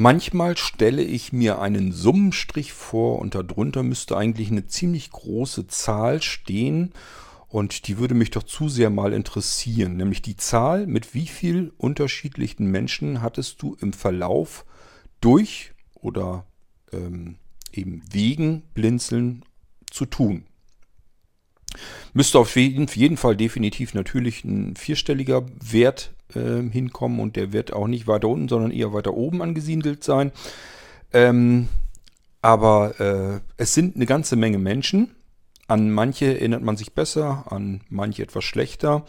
Manchmal stelle ich mir einen Summenstrich vor und darunter müsste eigentlich eine ziemlich große Zahl stehen und die würde mich doch zu sehr mal interessieren, nämlich die Zahl, mit wie viel unterschiedlichen Menschen hattest du im Verlauf durch oder ähm, eben wegen Blinzeln zu tun. Müsste auf jeden Fall definitiv natürlich ein vierstelliger Wert äh, hinkommen und der wird auch nicht weiter unten, sondern eher weiter oben angesiedelt sein. Ähm, aber äh, es sind eine ganze Menge Menschen. An manche erinnert man sich besser, an manche etwas schlechter.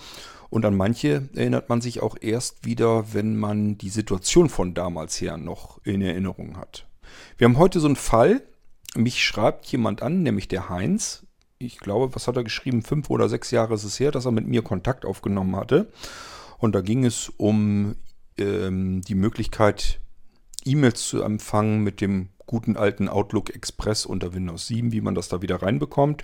Und an manche erinnert man sich auch erst wieder, wenn man die Situation von damals her noch in Erinnerung hat. Wir haben heute so einen Fall. Mich schreibt jemand an, nämlich der Heinz. Ich glaube, was hat er geschrieben? Fünf oder sechs Jahre ist es her, dass er mit mir Kontakt aufgenommen hatte. Und da ging es um ähm, die Möglichkeit, E-Mails zu empfangen mit dem guten alten Outlook Express unter Windows 7, wie man das da wieder reinbekommt.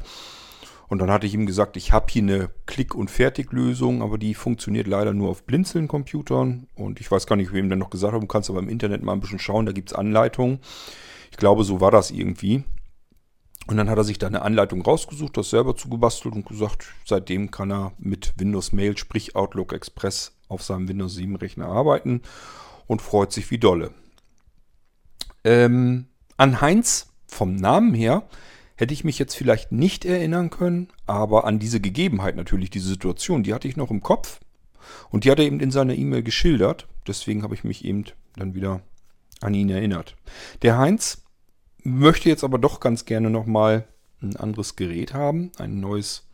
Und dann hatte ich ihm gesagt, ich habe hier eine Klick- und Fertig-Lösung, aber die funktioniert leider nur auf Blinzeln-Computern. Und ich weiß gar nicht, wem dann noch gesagt hat, du kannst aber im Internet mal ein bisschen schauen, da gibt es Anleitungen. Ich glaube, so war das irgendwie. Und dann hat er sich da eine Anleitung rausgesucht, das selber zugebastelt und gesagt, seitdem kann er mit Windows Mail, sprich Outlook Express, auf seinem Windows 7 Rechner arbeiten und freut sich wie dolle. Ähm, an Heinz vom Namen her hätte ich mich jetzt vielleicht nicht erinnern können, aber an diese Gegebenheit natürlich, diese Situation, die hatte ich noch im Kopf und die hat er eben in seiner E-Mail geschildert. Deswegen habe ich mich eben dann wieder an ihn erinnert. Der Heinz möchte jetzt aber doch ganz gerne nochmal ein anderes Gerät haben. Ein neues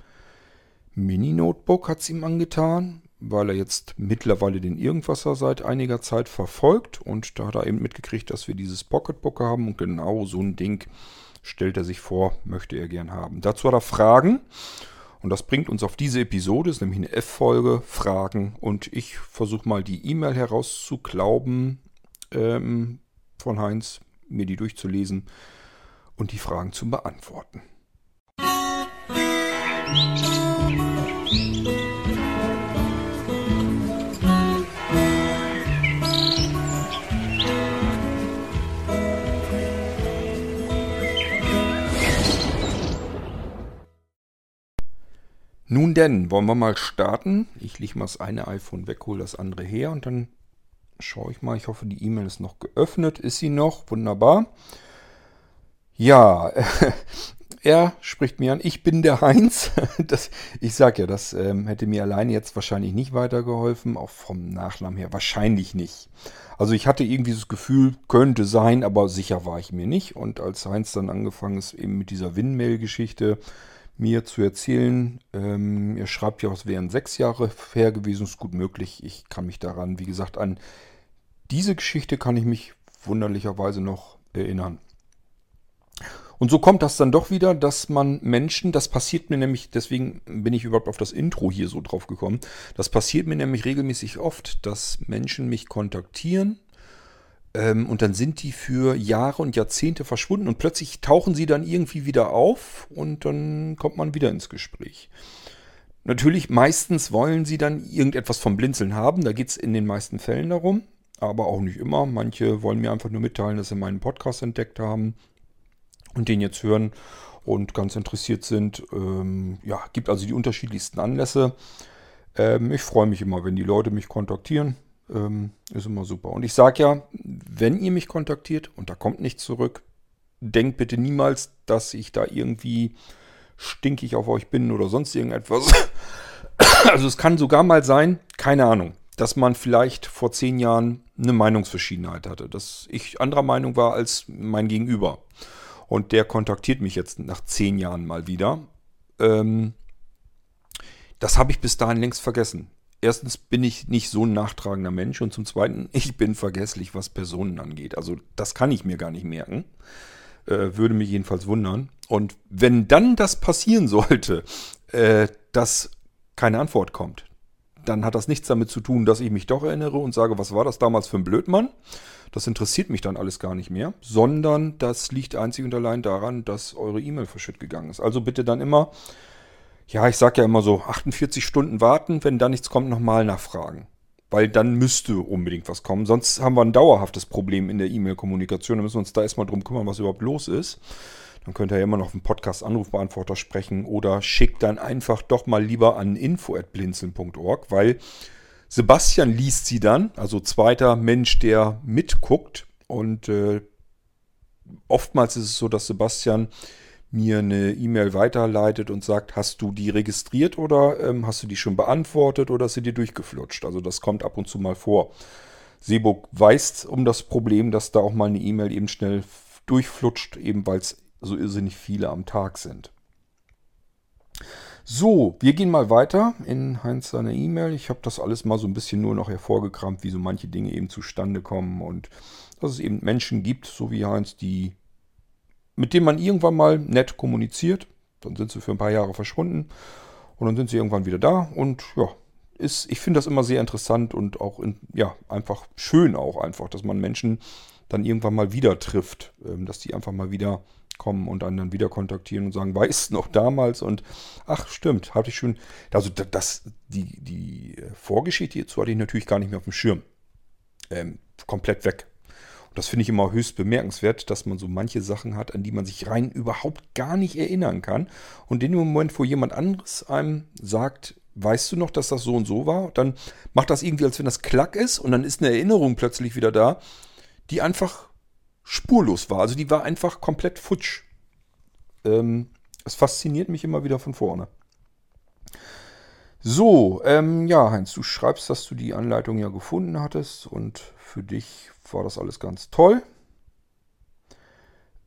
Mini-Notebook hat es ihm angetan, weil er jetzt mittlerweile den Irgendwasser seit einiger Zeit verfolgt. Und da hat er eben mitgekriegt, dass wir dieses Pocketbook haben. Und genau so ein Ding stellt er sich vor, möchte er gern haben. Dazu hat er Fragen. Und das bringt uns auf diese Episode, ist nämlich eine F-Folge, Fragen. Und ich versuche mal die E-Mail herauszuklauben ähm, von Heinz mir die durchzulesen und die Fragen zu beantworten. Nun denn, wollen wir mal starten. Ich lege mal das eine iPhone weg, hole das andere her und dann schaue ich mal. Ich hoffe, die E-Mail ist noch geöffnet. Ist sie noch? Wunderbar. Ja, er spricht mir an. Ich bin der Heinz. Das, ich sage ja, das ähm, hätte mir alleine jetzt wahrscheinlich nicht weitergeholfen. Auch vom Nachnamen her wahrscheinlich nicht. Also ich hatte irgendwie das Gefühl, könnte sein, aber sicher war ich mir nicht. Und als Heinz dann angefangen ist, eben mit dieser Windmail-Geschichte mir zu erzählen, ähm, er schreibt ja, es wären sechs Jahre her gewesen, ist gut möglich. Ich kann mich daran, wie gesagt, an diese Geschichte kann ich mich wunderlicherweise noch erinnern. Und so kommt das dann doch wieder, dass man Menschen, das passiert mir nämlich, deswegen bin ich überhaupt auf das Intro hier so drauf gekommen, das passiert mir nämlich regelmäßig oft, dass Menschen mich kontaktieren ähm, und dann sind die für Jahre und Jahrzehnte verschwunden und plötzlich tauchen sie dann irgendwie wieder auf und dann kommt man wieder ins Gespräch. Natürlich, meistens wollen sie dann irgendetwas vom Blinzeln haben, da geht es in den meisten Fällen darum aber auch nicht immer. Manche wollen mir einfach nur mitteilen, dass sie meinen Podcast entdeckt haben und den jetzt hören und ganz interessiert sind. Ähm, ja, gibt also die unterschiedlichsten Anlässe. Ähm, ich freue mich immer, wenn die Leute mich kontaktieren. Ähm, ist immer super. Und ich sage ja, wenn ihr mich kontaktiert und da kommt nichts zurück, denkt bitte niemals, dass ich da irgendwie stinkig auf euch bin oder sonst irgendetwas. Also es kann sogar mal sein, keine Ahnung dass man vielleicht vor zehn Jahren eine Meinungsverschiedenheit hatte, dass ich anderer Meinung war als mein Gegenüber. Und der kontaktiert mich jetzt nach zehn Jahren mal wieder. Ähm, das habe ich bis dahin längst vergessen. Erstens bin ich nicht so ein nachtragender Mensch und zum Zweiten, ich bin vergesslich, was Personen angeht. Also das kann ich mir gar nicht merken. Äh, würde mich jedenfalls wundern. Und wenn dann das passieren sollte, äh, dass keine Antwort kommt, dann hat das nichts damit zu tun, dass ich mich doch erinnere und sage, was war das damals für ein Blödmann? Das interessiert mich dann alles gar nicht mehr, sondern das liegt einzig und allein daran, dass eure E-Mail verschütt gegangen ist. Also bitte dann immer, ja, ich sage ja immer so, 48 Stunden warten, wenn da nichts kommt, nochmal nachfragen. Weil dann müsste unbedingt was kommen. Sonst haben wir ein dauerhaftes Problem in der E-Mail-Kommunikation. Dann müssen wir uns da erstmal drum kümmern, was überhaupt los ist. Dann könnt ihr ja immer noch einen Podcast-Anrufbeantworter sprechen oder schickt dann einfach doch mal lieber an info.blinzeln.org, weil Sebastian liest sie dann, also zweiter Mensch, der mitguckt. Und äh, oftmals ist es so, dass Sebastian mir eine E-Mail weiterleitet und sagt, hast du die registriert oder ähm, hast du die schon beantwortet oder ist sie dir durchgeflutscht? Also das kommt ab und zu mal vor. Seeburg weiß um das Problem, dass da auch mal eine E-Mail eben schnell durchflutscht, eben weil es so irrsinnig viele am Tag sind. So, wir gehen mal weiter in Heinz seiner E-Mail. Ich habe das alles mal so ein bisschen nur noch hervorgekramt, wie so manche Dinge eben zustande kommen und dass es eben Menschen gibt, so wie Heinz, die mit denen man irgendwann mal nett kommuniziert. Dann sind sie für ein paar Jahre verschwunden und dann sind sie irgendwann wieder da und ja, ist, ich finde das immer sehr interessant und auch in, ja, einfach schön auch einfach, dass man Menschen dann irgendwann mal wieder trifft, ähm, dass die einfach mal wieder kommen und einen dann wieder kontaktieren und sagen, weißt noch damals und ach stimmt, hatte ich schon, also das, die, die Vorgeschichte hierzu hatte ich natürlich gar nicht mehr auf dem Schirm. Ähm, komplett weg. Und das finde ich immer höchst bemerkenswert, dass man so manche Sachen hat, an die man sich rein überhaupt gar nicht erinnern kann. Und in dem Moment, wo jemand anderes einem sagt, weißt du noch, dass das so und so war, dann macht das irgendwie, als wenn das Klack ist und dann ist eine Erinnerung plötzlich wieder da, die einfach spurlos war. Also die war einfach komplett futsch. Ähm, es fasziniert mich immer wieder von vorne. So, ähm, ja, Heinz, du schreibst, dass du die Anleitung ja gefunden hattest und für dich war das alles ganz toll.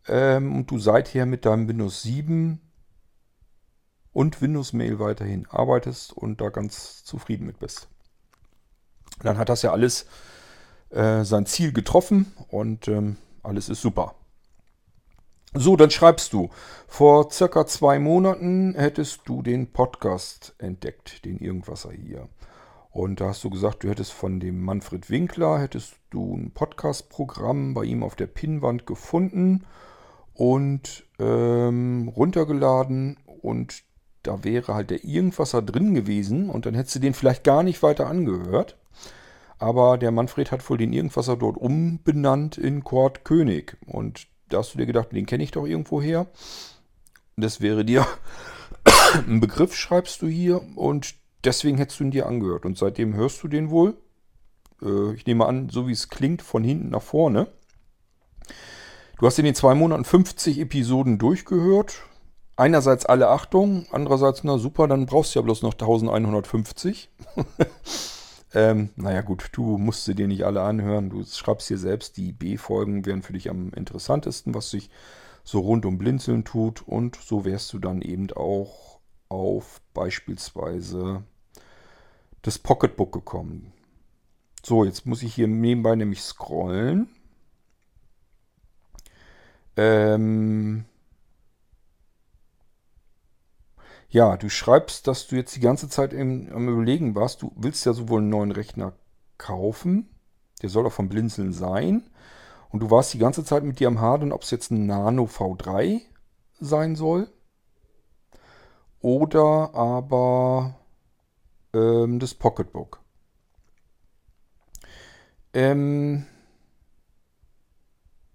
Ähm, und du seither mit deinem Windows 7 und Windows Mail weiterhin arbeitest und da ganz zufrieden mit bist. Dann hat das ja alles äh, sein Ziel getroffen und ähm, alles ist super. So, dann schreibst du, vor circa zwei Monaten hättest du den Podcast entdeckt, den Irgendwasser hier. Und da hast du gesagt, du hättest von dem Manfred Winkler, hättest du ein Podcast-Programm bei ihm auf der Pinnwand gefunden und ähm, runtergeladen und da wäre halt der Irgendwasser drin gewesen und dann hättest du den vielleicht gar nicht weiter angehört. Aber der Manfred hat wohl den Irgendwasser dort umbenannt in Kurt König. Und da hast du dir gedacht, den kenne ich doch irgendwo her. Das wäre dir ein Begriff, schreibst du hier. Und deswegen hättest du ihn dir angehört. Und seitdem hörst du den wohl. Äh, ich nehme an, so wie es klingt, von hinten nach vorne. Du hast in den zwei Monaten 50 Episoden durchgehört. Einerseits alle Achtung, andererseits, na super, dann brauchst du ja bloß noch 1150. ähm, naja gut, du musst sie dir nicht alle anhören. Du schreibst hier selbst, die B-Folgen wären für dich am interessantesten, was sich so rund um Blinzeln tut. Und so wärst du dann eben auch auf beispielsweise das Pocketbook gekommen. So, jetzt muss ich hier nebenbei nämlich scrollen. Ähm ja, du schreibst, dass du jetzt die ganze Zeit im, am Überlegen warst. Du willst ja sowohl einen neuen Rechner kaufen, der soll auch vom Blinzeln sein. Und du warst die ganze Zeit mit dir am Hadern, ob es jetzt ein Nano V3 sein soll. Oder aber ähm, das Pocketbook. Ähm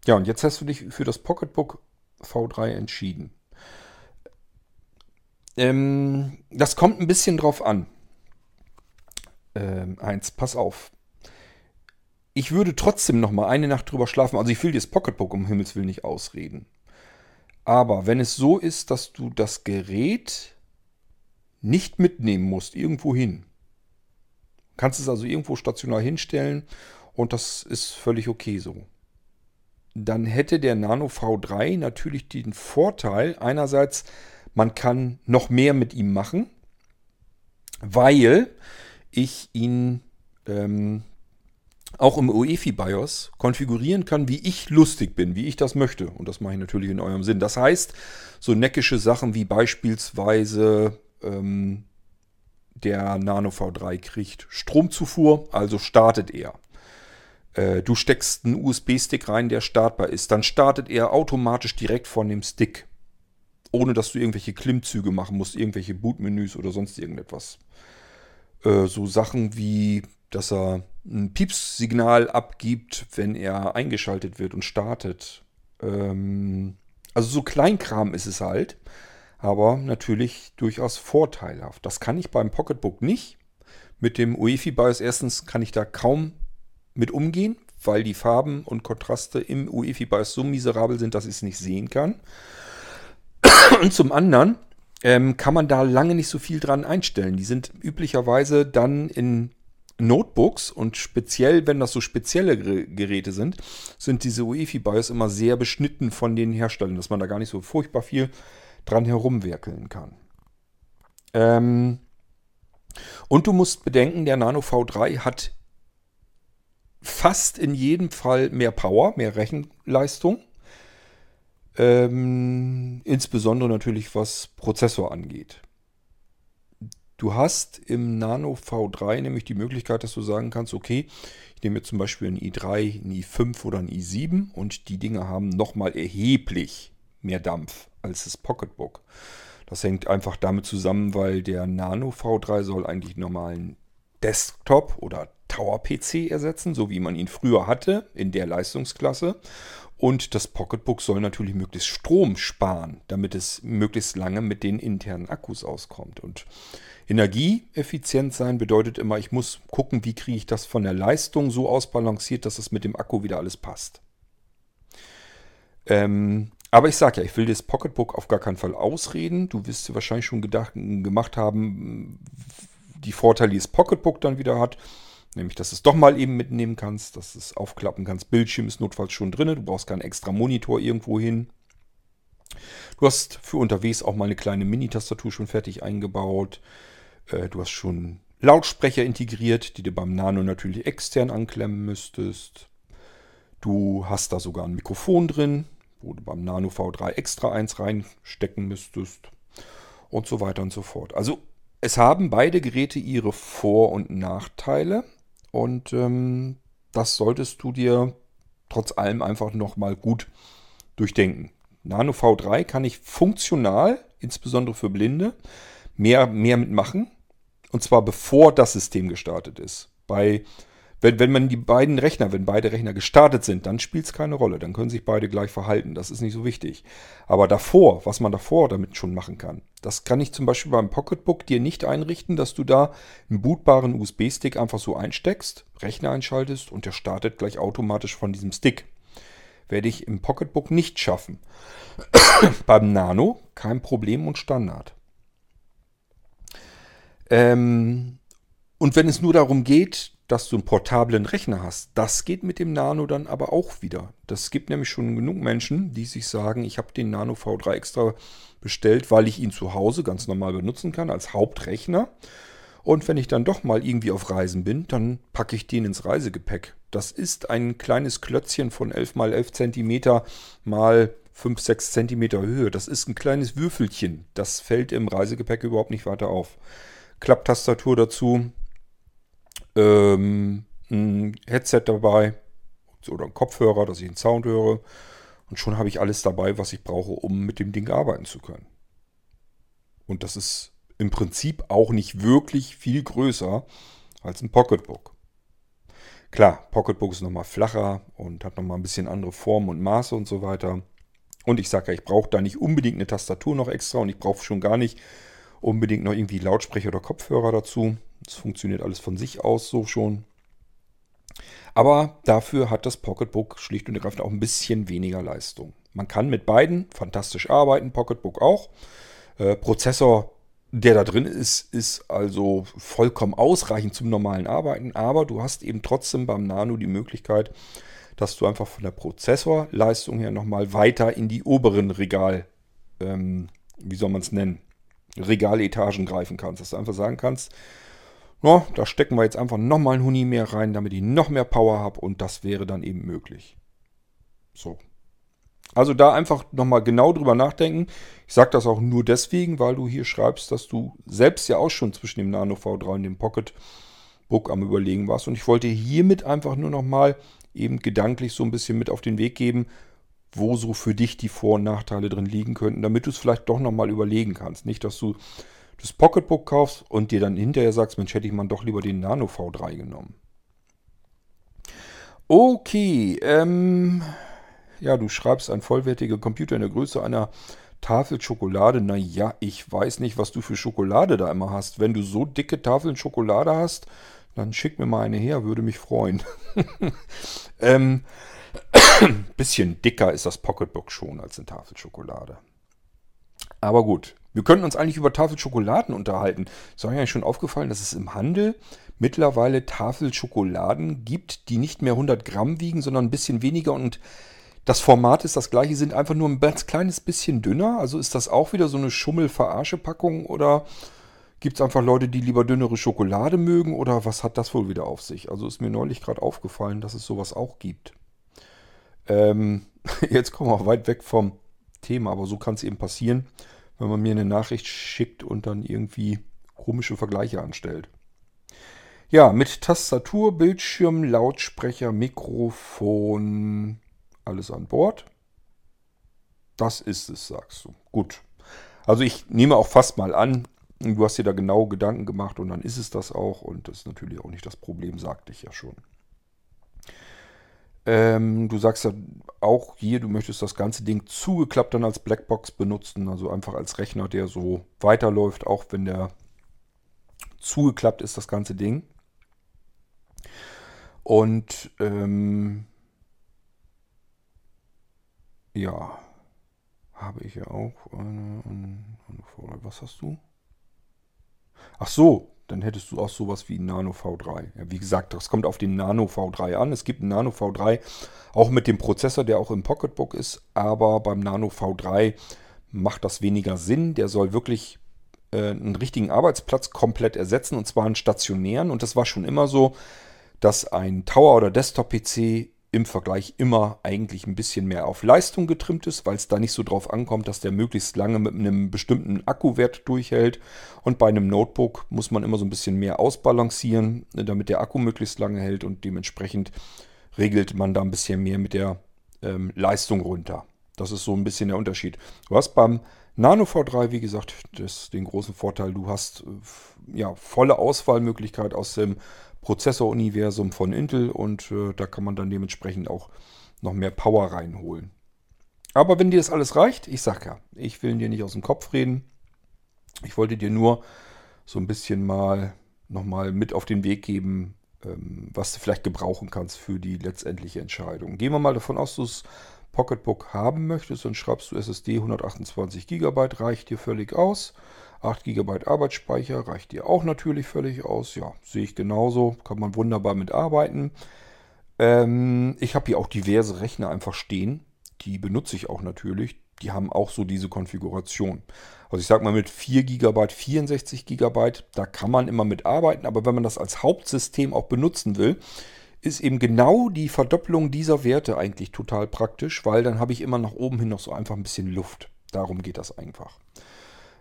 ja, und jetzt hast du dich für das Pocketbook V3 entschieden. Ähm, das kommt ein bisschen drauf an. Ähm, eins, pass auf. Ich würde trotzdem noch mal eine Nacht drüber schlafen. Also ich will dir das Pocketbook um Himmels Willen nicht ausreden. Aber wenn es so ist, dass du das Gerät nicht mitnehmen musst, irgendwo hin. Kannst es also irgendwo stationär hinstellen und das ist völlig okay so. Dann hätte der Nano V3 natürlich den Vorteil, einerseits, man kann noch mehr mit ihm machen, weil ich ihn ähm, auch im UEFI BIOS konfigurieren kann, wie ich lustig bin, wie ich das möchte. Und das mache ich natürlich in eurem Sinn. Das heißt, so neckische Sachen wie beispielsweise ähm, der Nano V3 kriegt Stromzufuhr, also startet er. Äh, du steckst einen USB-Stick rein, der startbar ist. Dann startet er automatisch direkt von dem Stick. Ohne dass du irgendwelche Klimmzüge machen musst, irgendwelche Bootmenüs oder sonst irgendetwas. Äh, so Sachen wie dass er ein Piepssignal abgibt, wenn er eingeschaltet wird und startet. Ähm, also so Kleinkram ist es halt, aber natürlich durchaus vorteilhaft. Das kann ich beim Pocketbook nicht. Mit dem UEFI BIOS erstens kann ich da kaum mit umgehen, weil die Farben und Kontraste im UEFI BIOS so miserabel sind, dass ich es nicht sehen kann. Und zum anderen ähm, kann man da lange nicht so viel dran einstellen. Die sind üblicherweise dann in Notebooks und speziell, wenn das so spezielle Geräte sind, sind diese UEFI BIOS immer sehr beschnitten von den Herstellern, dass man da gar nicht so furchtbar viel dran herumwerkeln kann. Ähm und du musst bedenken, der Nano V3 hat fast in jedem Fall mehr Power, mehr Rechenleistung. Ähm, insbesondere natürlich was Prozessor angeht. Du hast im Nano V3 nämlich die Möglichkeit, dass du sagen kannst, okay, ich nehme jetzt zum Beispiel ein i3, ein i5 oder ein i7 und die Dinge haben nochmal erheblich mehr Dampf als das Pocketbook. Das hängt einfach damit zusammen, weil der Nano V3 soll eigentlich normalen Desktop oder Tower-PC ersetzen, so wie man ihn früher hatte in der Leistungsklasse. Und das Pocketbook soll natürlich möglichst Strom sparen, damit es möglichst lange mit den internen Akkus auskommt. Und Energieeffizient sein bedeutet immer, ich muss gucken, wie kriege ich das von der Leistung so ausbalanciert, dass es mit dem Akku wieder alles passt. Ähm, aber ich sage ja, ich will das Pocketbook auf gar keinen Fall ausreden. Du wirst dir wahrscheinlich schon gedacht, gemacht haben, die Vorteile, die das Pocketbook dann wieder hat. Nämlich, dass du es doch mal eben mitnehmen kannst, dass du es aufklappen kannst. Bildschirm ist notfalls schon drin. Du brauchst keinen extra Monitor irgendwo hin. Du hast für unterwegs auch mal eine kleine Mini-Tastatur schon fertig eingebaut. Äh, du hast schon Lautsprecher integriert, die du beim Nano natürlich extern anklemmen müsstest. Du hast da sogar ein Mikrofon drin, wo du beim Nano V3 extra eins reinstecken müsstest. Und so weiter und so fort. Also es haben beide Geräte ihre Vor- und Nachteile. Und ähm, das solltest du dir trotz allem einfach nochmal gut durchdenken. Nano V3 kann ich funktional, insbesondere für Blinde, mehr, mehr mitmachen. Und zwar bevor das System gestartet ist. Bei, wenn, wenn man die beiden Rechner, wenn beide Rechner gestartet sind, dann spielt es keine Rolle. Dann können sich beide gleich verhalten. Das ist nicht so wichtig. Aber davor, was man davor damit schon machen kann, das kann ich zum Beispiel beim Pocketbook dir nicht einrichten, dass du da einen bootbaren USB-Stick einfach so einsteckst, Rechner einschaltest und der startet gleich automatisch von diesem Stick. Werde ich im Pocketbook nicht schaffen. beim Nano kein Problem und Standard. Ähm, und wenn es nur darum geht, dass du einen portablen Rechner hast, das geht mit dem Nano dann aber auch wieder. Das gibt nämlich schon genug Menschen, die sich sagen, ich habe den Nano V3 extra bestellt, weil ich ihn zu Hause ganz normal benutzen kann als Hauptrechner. Und wenn ich dann doch mal irgendwie auf Reisen bin, dann packe ich den ins Reisegepäck. Das ist ein kleines Klötzchen von 11 mal 11 cm mal 5, 6 cm Höhe. Das ist ein kleines Würfelchen. Das fällt im Reisegepäck überhaupt nicht weiter auf. Klapptastatur dazu, ähm, ein Headset dabei oder ein Kopfhörer, dass ich einen Sound höre. Und schon habe ich alles dabei, was ich brauche, um mit dem Ding arbeiten zu können. Und das ist im Prinzip auch nicht wirklich viel größer als ein Pocketbook. Klar, Pocketbook ist nochmal flacher und hat nochmal ein bisschen andere Formen und Maße und so weiter. Und ich sage ja, ich brauche da nicht unbedingt eine Tastatur noch extra und ich brauche schon gar nicht unbedingt noch irgendwie Lautsprecher oder Kopfhörer dazu. Das funktioniert alles von sich aus so schon. Aber dafür hat das Pocketbook schlicht und ergreifend auch ein bisschen weniger Leistung. Man kann mit beiden fantastisch arbeiten, Pocketbook auch. Äh, Prozessor, der da drin ist, ist also vollkommen ausreichend zum normalen Arbeiten. Aber du hast eben trotzdem beim Nano die Möglichkeit, dass du einfach von der Prozessorleistung her nochmal weiter in die oberen Regal, ähm, wie soll man es nennen, Regaletagen greifen kannst. Dass du einfach sagen kannst, no, da stecken wir jetzt einfach nochmal ein Huni mehr rein, damit ich noch mehr Power habe und das wäre dann eben möglich. So. Also da einfach nochmal genau drüber nachdenken. Ich sage das auch nur deswegen, weil du hier schreibst, dass du selbst ja auch schon zwischen dem Nano V3 und dem Pocket Book am überlegen warst. Und ich wollte hiermit einfach nur nochmal eben gedanklich so ein bisschen mit auf den Weg geben, wo so für dich die Vor- und Nachteile drin liegen könnten, damit du es vielleicht doch nochmal überlegen kannst. Nicht, dass du das Pocketbook kaufst und dir dann hinterher sagst, Mensch, hätte ich mal doch lieber den Nano V3 genommen. Okay, ähm, ja, du schreibst ein vollwertiger Computer in der Größe einer Tafel Schokolade. Naja, ich weiß nicht, was du für Schokolade da immer hast. Wenn du so dicke Tafeln Schokolade hast, dann schick mir mal eine her, würde mich freuen. ähm, bisschen dicker ist das Pocketbook schon als eine Tafel Schokolade. Aber gut, wir könnten uns eigentlich über Tafelschokoladen unterhalten. Ist euch eigentlich schon aufgefallen, dass es im Handel mittlerweile Tafelschokoladen gibt, die nicht mehr 100 Gramm wiegen, sondern ein bisschen weniger und das Format ist das gleiche, sind einfach nur ein ganz kleines bisschen dünner. Also ist das auch wieder so eine Schummel-Verarsche-Packung oder gibt es einfach Leute, die lieber dünnere Schokolade mögen oder was hat das wohl wieder auf sich? Also ist mir neulich gerade aufgefallen, dass es sowas auch gibt. Ähm, jetzt kommen wir weit weg vom Thema, aber so kann es eben passieren, wenn man mir eine Nachricht schickt und dann irgendwie komische Vergleiche anstellt. Ja, mit Tastatur, Bildschirm, Lautsprecher, Mikrofon, alles an Bord. Das ist es, sagst du. Gut. Also ich nehme auch fast mal an, du hast dir da genau Gedanken gemacht und dann ist es das auch und das ist natürlich auch nicht das Problem, sagte ich ja schon. Ähm, du sagst ja auch hier, du möchtest das ganze Ding zugeklappt dann als Blackbox benutzen, also einfach als Rechner, der so weiterläuft, auch wenn der zugeklappt ist, das ganze Ding. Und ähm, ja, habe ich ja auch eine, eine, eine Was hast du? Ach so, dann hättest du auch sowas wie ein Nano V3. Ja, wie gesagt, das kommt auf den Nano V3 an. Es gibt einen Nano V3 auch mit dem Prozessor, der auch im Pocketbook ist, aber beim Nano V3 macht das weniger Sinn. Der soll wirklich äh, einen richtigen Arbeitsplatz komplett ersetzen und zwar einen stationären. Und das war schon immer so, dass ein Tower- oder Desktop-PC im Vergleich immer eigentlich ein bisschen mehr auf Leistung getrimmt ist, weil es da nicht so drauf ankommt, dass der möglichst lange mit einem bestimmten Akkuwert durchhält. Und bei einem Notebook muss man immer so ein bisschen mehr ausbalancieren, damit der Akku möglichst lange hält und dementsprechend regelt man da ein bisschen mehr mit der ähm, Leistung runter. Das ist so ein bisschen der Unterschied. Du hast beim Nano V3, wie gesagt, das, den großen Vorteil, du hast äh, ja volle Auswahlmöglichkeit aus dem Prozessoruniversum von Intel und äh, da kann man dann dementsprechend auch noch mehr Power reinholen. Aber wenn dir das alles reicht, ich sag ja, ich will dir nicht aus dem Kopf reden. Ich wollte dir nur so ein bisschen mal nochmal mit auf den Weg geben, ähm, was du vielleicht gebrauchen kannst für die letztendliche Entscheidung. Gehen wir mal davon aus, du das Pocketbook haben möchtest, dann schreibst du SSD 128 GB, reicht dir völlig aus. 8 GB Arbeitsspeicher reicht dir auch natürlich völlig aus. Ja, sehe ich genauso. Kann man wunderbar mitarbeiten. Ähm, ich habe hier auch diverse Rechner einfach stehen. Die benutze ich auch natürlich. Die haben auch so diese Konfiguration. Also ich sage mal mit 4 GB, 64 GB, da kann man immer mitarbeiten. Aber wenn man das als Hauptsystem auch benutzen will, ist eben genau die Verdopplung dieser Werte eigentlich total praktisch, weil dann habe ich immer nach oben hin noch so einfach ein bisschen Luft. Darum geht das einfach.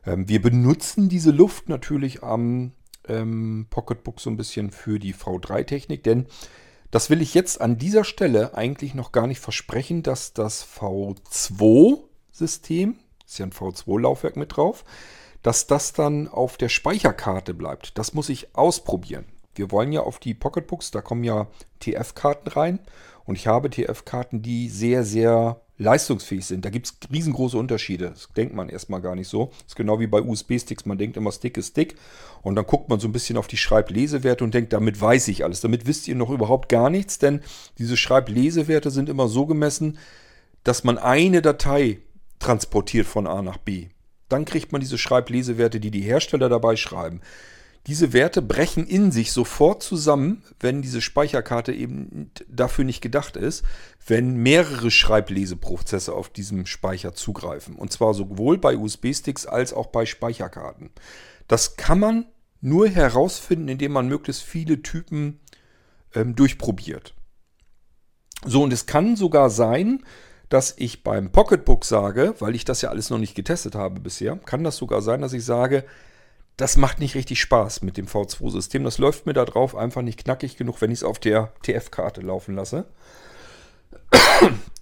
Ähm, wir benutzen diese Luft natürlich am ähm, Pocketbook so ein bisschen für die V3-Technik, denn das will ich jetzt an dieser Stelle eigentlich noch gar nicht versprechen, dass das V2-System, ist ja ein V2-Laufwerk mit drauf, dass das dann auf der Speicherkarte bleibt. Das muss ich ausprobieren. Wir wollen ja auf die Pocketbooks, da kommen ja TF-Karten rein und ich habe TF-Karten, die sehr, sehr leistungsfähig sind. Da gibt es riesengroße Unterschiede. Das denkt man erstmal gar nicht so. Das ist genau wie bei USB-Sticks. Man denkt immer, Stick ist Stick. Und dann guckt man so ein bisschen auf die Schreiblesewerte und denkt, damit weiß ich alles. Damit wisst ihr noch überhaupt gar nichts, denn diese Schreiblesewerte sind immer so gemessen, dass man eine Datei transportiert von A nach B. Dann kriegt man diese Schreiblesewerte, die die Hersteller dabei schreiben. Diese Werte brechen in sich sofort zusammen, wenn diese Speicherkarte eben dafür nicht gedacht ist, wenn mehrere Schreibleseprozesse auf diesem Speicher zugreifen. Und zwar sowohl bei USB-Sticks als auch bei Speicherkarten. Das kann man nur herausfinden, indem man möglichst viele Typen ähm, durchprobiert. So, und es kann sogar sein, dass ich beim Pocketbook sage, weil ich das ja alles noch nicht getestet habe bisher, kann das sogar sein, dass ich sage, das macht nicht richtig Spaß mit dem V2-System. Das läuft mir da drauf einfach nicht knackig genug, wenn ich es auf der TF-Karte laufen lasse.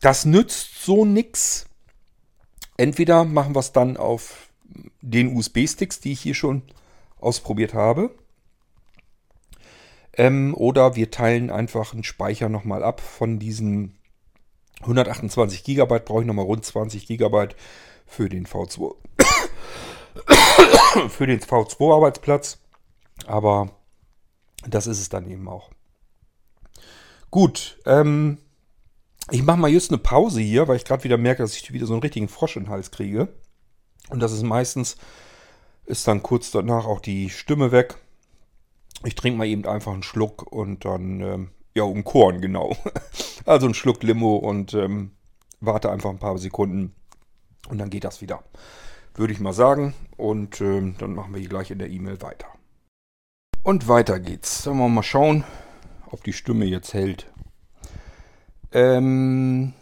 Das nützt so nix. Entweder machen wir es dann auf den USB-Sticks, die ich hier schon ausprobiert habe. Ähm, oder wir teilen einfach einen Speicher nochmal ab von diesen 128 GB. Brauche ich nochmal rund 20 GB für den V2. Für den V2-Arbeitsplatz. Aber das ist es dann eben auch. Gut, ähm, ich mache mal just eine Pause hier, weil ich gerade wieder merke, dass ich wieder so einen richtigen Frosch in den Hals kriege. Und das ist meistens, ist dann kurz danach auch die Stimme weg. Ich trinke mal eben einfach einen Schluck und dann, ähm, ja, um Korn, genau. also einen Schluck Limo und ähm, warte einfach ein paar Sekunden und dann geht das wieder. Würde ich mal sagen. Und ähm, dann machen wir hier gleich in der E-Mail weiter. Und weiter geht's. Sollen wir mal schauen, ob die Stimme jetzt hält. Ähm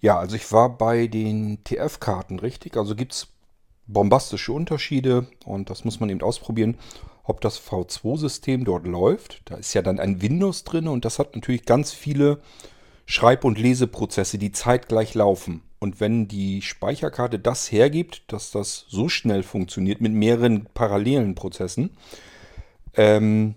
ja, also ich war bei den TF-Karten richtig. Also gibt es bombastische Unterschiede und das muss man eben ausprobieren, ob das V2-System dort läuft. Da ist ja dann ein Windows drin und das hat natürlich ganz viele Schreib- und Leseprozesse, die zeitgleich laufen. Und wenn die Speicherkarte das hergibt, dass das so schnell funktioniert mit mehreren parallelen Prozessen, ähm,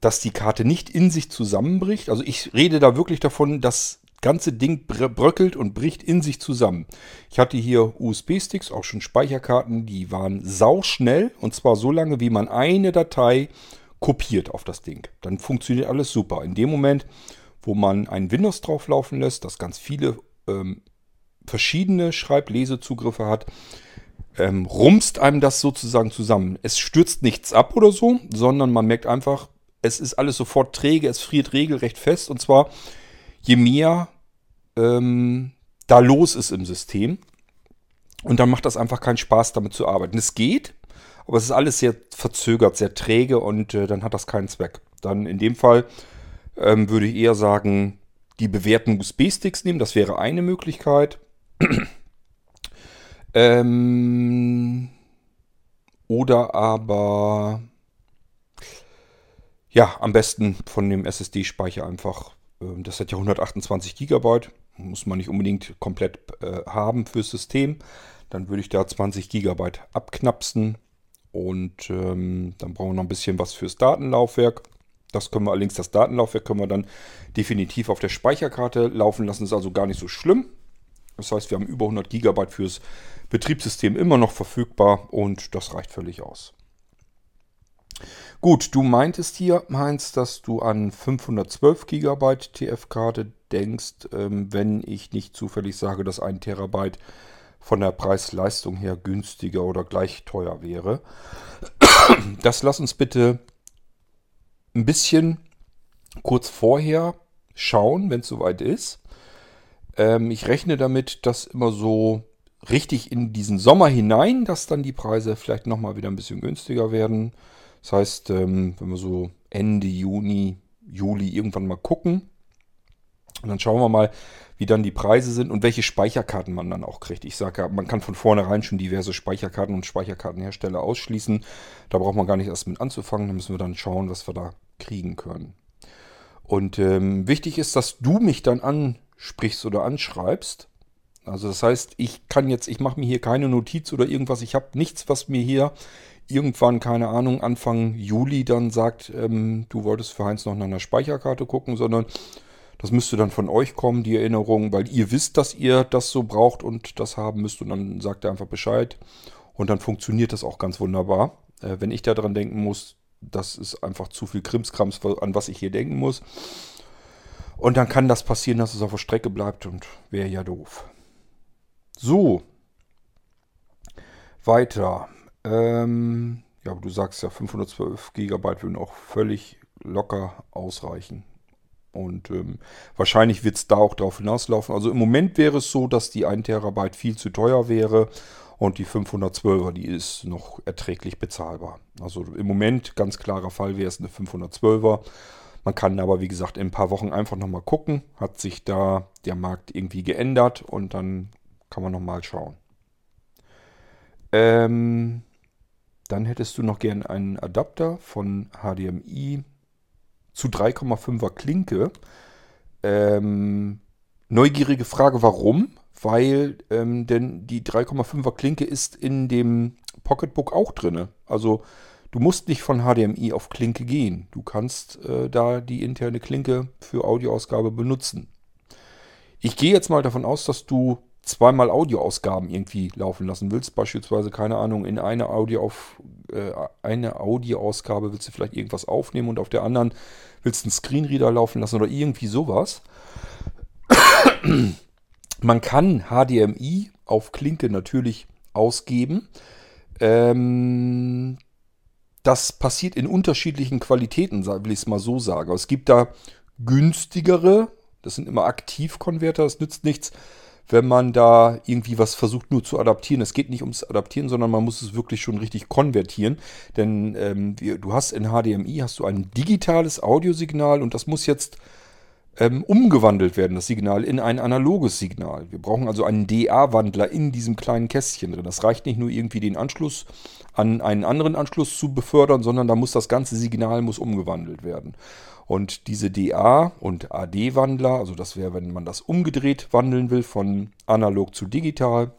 dass die Karte nicht in sich zusammenbricht. Also ich rede da wirklich davon, das ganze Ding bröckelt und bricht in sich zusammen. Ich hatte hier USB-Sticks, auch schon Speicherkarten, die waren sauschnell und zwar so lange, wie man eine Datei kopiert auf das Ding. Dann funktioniert alles super. In dem Moment, wo man ein Windows drauf laufen lässt, das ganz viele ähm, verschiedene Schreib-Lesezugriffe hat, ähm, rumst einem das sozusagen zusammen. Es stürzt nichts ab oder so, sondern man merkt einfach, es ist alles sofort träge, es friert regelrecht fest. Und zwar, je mehr ähm, da los ist im System. Und dann macht das einfach keinen Spaß, damit zu arbeiten. Es geht, aber es ist alles sehr verzögert, sehr träge und äh, dann hat das keinen Zweck. Dann in dem Fall ähm, würde ich eher sagen, die bewährten USB-Sticks nehmen. Das wäre eine Möglichkeit. ähm, oder aber ja, am besten von dem SSD-Speicher einfach. Ähm, das hat ja 128 GB. Muss man nicht unbedingt komplett äh, haben fürs System. Dann würde ich da 20 GB abknapsen. Und ähm, dann brauchen wir noch ein bisschen was fürs Datenlaufwerk. Das können wir allerdings, das Datenlaufwerk können wir dann definitiv auf der Speicherkarte laufen lassen. Ist also gar nicht so schlimm. Das heißt, wir haben über 100 GB fürs Betriebssystem immer noch verfügbar und das reicht völlig aus. Gut, du meintest hier, Heinz, dass du an 512 GB TF-Karte denkst, ähm, wenn ich nicht zufällig sage, dass ein Terabyte von der Preis-Leistung her günstiger oder gleich teuer wäre. Das lass uns bitte ein bisschen kurz vorher schauen, wenn es soweit ist. Ähm, ich rechne damit, dass immer so richtig in diesen Sommer hinein, dass dann die Preise vielleicht nochmal wieder ein bisschen günstiger werden. Das heißt, ähm, wenn wir so Ende Juni, Juli irgendwann mal gucken, und dann schauen wir mal, wie dann die Preise sind und welche Speicherkarten man dann auch kriegt. Ich sage ja, man kann von vornherein schon diverse Speicherkarten und Speicherkartenhersteller ausschließen. Da braucht man gar nicht erst mit anzufangen. Da müssen wir dann schauen, was wir da kriegen können. Und ähm, wichtig ist, dass du mich dann ansprichst oder anschreibst. Also das heißt, ich kann jetzt, ich mache mir hier keine Notiz oder irgendwas. Ich habe nichts, was mir hier irgendwann, keine Ahnung, Anfang Juli dann sagt, ähm, du wolltest für Heinz noch nach einer Speicherkarte gucken, sondern das müsste dann von euch kommen, die Erinnerung, weil ihr wisst, dass ihr das so braucht und das haben müsst und dann sagt ihr einfach Bescheid und dann funktioniert das auch ganz wunderbar. Äh, wenn ich daran denken muss, das ist einfach zu viel Krimskrams, an was ich hier denken muss. Und dann kann das passieren, dass es auf der Strecke bleibt und wäre ja doof. So. Weiter. Ähm, ja, du sagst ja, 512 GB würden auch völlig locker ausreichen. Und ähm, wahrscheinlich wird es da auch darauf hinauslaufen. Also im Moment wäre es so, dass die 1 Terabyte viel zu teuer wäre und die 512er, die ist noch erträglich bezahlbar. Also im Moment ganz klarer Fall wäre es eine 512er. Man kann aber, wie gesagt, in ein paar Wochen einfach nochmal gucken. Hat sich da der Markt irgendwie geändert und dann kann man nochmal schauen. Ähm, dann hättest du noch gern einen Adapter von HDMI zu 3,5er Klinke. Ähm, neugierige Frage, warum? Weil ähm, denn die 3,5er Klinke ist in dem Pocketbook auch drin. Also Du musst nicht von HDMI auf Klinke gehen. Du kannst äh, da die interne Klinke für Audioausgabe benutzen. Ich gehe jetzt mal davon aus, dass du zweimal Audioausgaben irgendwie laufen lassen willst. Beispielsweise, keine Ahnung, in eine, Audio auf, äh, eine Audioausgabe willst du vielleicht irgendwas aufnehmen und auf der anderen willst du einen Screenreader laufen lassen oder irgendwie sowas. Man kann HDMI auf Klinke natürlich ausgeben. Ähm, das passiert in unterschiedlichen Qualitäten, will ich es mal so sagen. Es gibt da günstigere, das sind immer Aktivkonverter, das nützt nichts, wenn man da irgendwie was versucht nur zu adaptieren. Es geht nicht ums Adaptieren, sondern man muss es wirklich schon richtig konvertieren. Denn ähm, du hast in HDMI hast du ein digitales Audiosignal und das muss jetzt ähm, umgewandelt werden, das Signal, in ein analoges Signal. Wir brauchen also einen DA-Wandler in diesem kleinen Kästchen drin. Das reicht nicht nur irgendwie den Anschluss an einen anderen Anschluss zu befördern, sondern da muss das ganze Signal muss umgewandelt werden. Und diese DA- und AD-Wandler, also das wäre, wenn man das umgedreht wandeln will, von analog zu digital,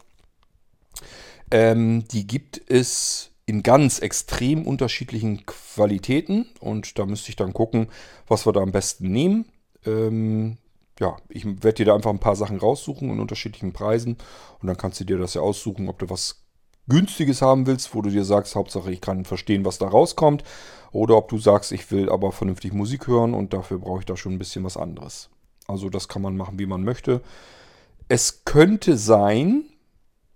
ähm, die gibt es in ganz extrem unterschiedlichen Qualitäten. Und da müsste ich dann gucken, was wir da am besten nehmen. Ähm, ja, ich werde dir da einfach ein paar Sachen raussuchen in unterschiedlichen Preisen. Und dann kannst du dir das ja aussuchen, ob du was Günstiges haben willst, wo du dir sagst, Hauptsache ich kann verstehen, was da rauskommt. Oder ob du sagst, ich will aber vernünftig Musik hören und dafür brauche ich da schon ein bisschen was anderes. Also das kann man machen, wie man möchte. Es könnte sein,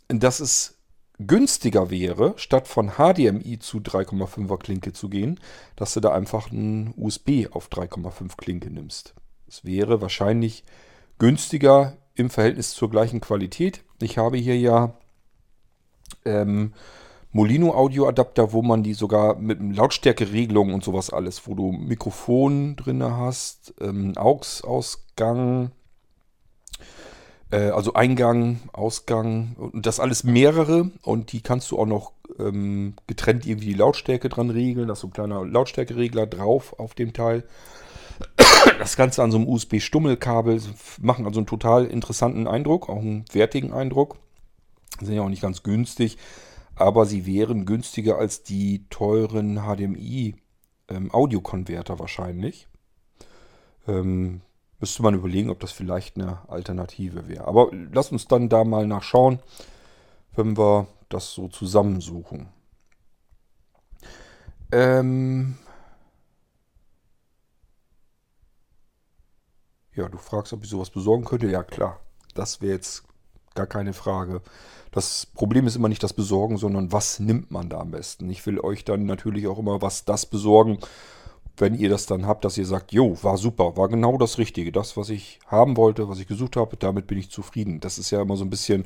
dass es günstiger wäre, statt von HDMI zu 3,5er Klinke zu gehen, dass du da einfach ein USB auf 3,5 Klinke nimmst. Es wäre wahrscheinlich günstiger im Verhältnis zur gleichen Qualität. Ich habe hier ja ähm, Molino Audioadapter, wo man die sogar mit Lautstärkeregelung und sowas alles, wo du Mikrofon drin hast, ähm, AUX-Ausgang, äh, also Eingang, Ausgang und das alles mehrere und die kannst du auch noch ähm, getrennt irgendwie die Lautstärke dran regeln. Da ist so ein kleiner Lautstärkeregler drauf auf dem Teil. Das Ganze an so einem USB-Stummelkabel machen also einen total interessanten Eindruck, auch einen wertigen Eindruck. Sind ja auch nicht ganz günstig aber sie wären günstiger als die teuren HDMI-Audiokonverter ähm, wahrscheinlich. Ähm, müsste man überlegen, ob das vielleicht eine Alternative wäre. Aber lass uns dann da mal nachschauen, wenn wir das so zusammensuchen. Ähm ja, du fragst, ob ich sowas besorgen könnte. Ja, klar. Das wäre jetzt gar keine Frage. Das Problem ist immer nicht das Besorgen, sondern was nimmt man da am besten. Ich will euch dann natürlich auch immer was das besorgen, wenn ihr das dann habt, dass ihr sagt, jo, war super, war genau das Richtige. Das, was ich haben wollte, was ich gesucht habe, damit bin ich zufrieden. Das ist ja immer so ein bisschen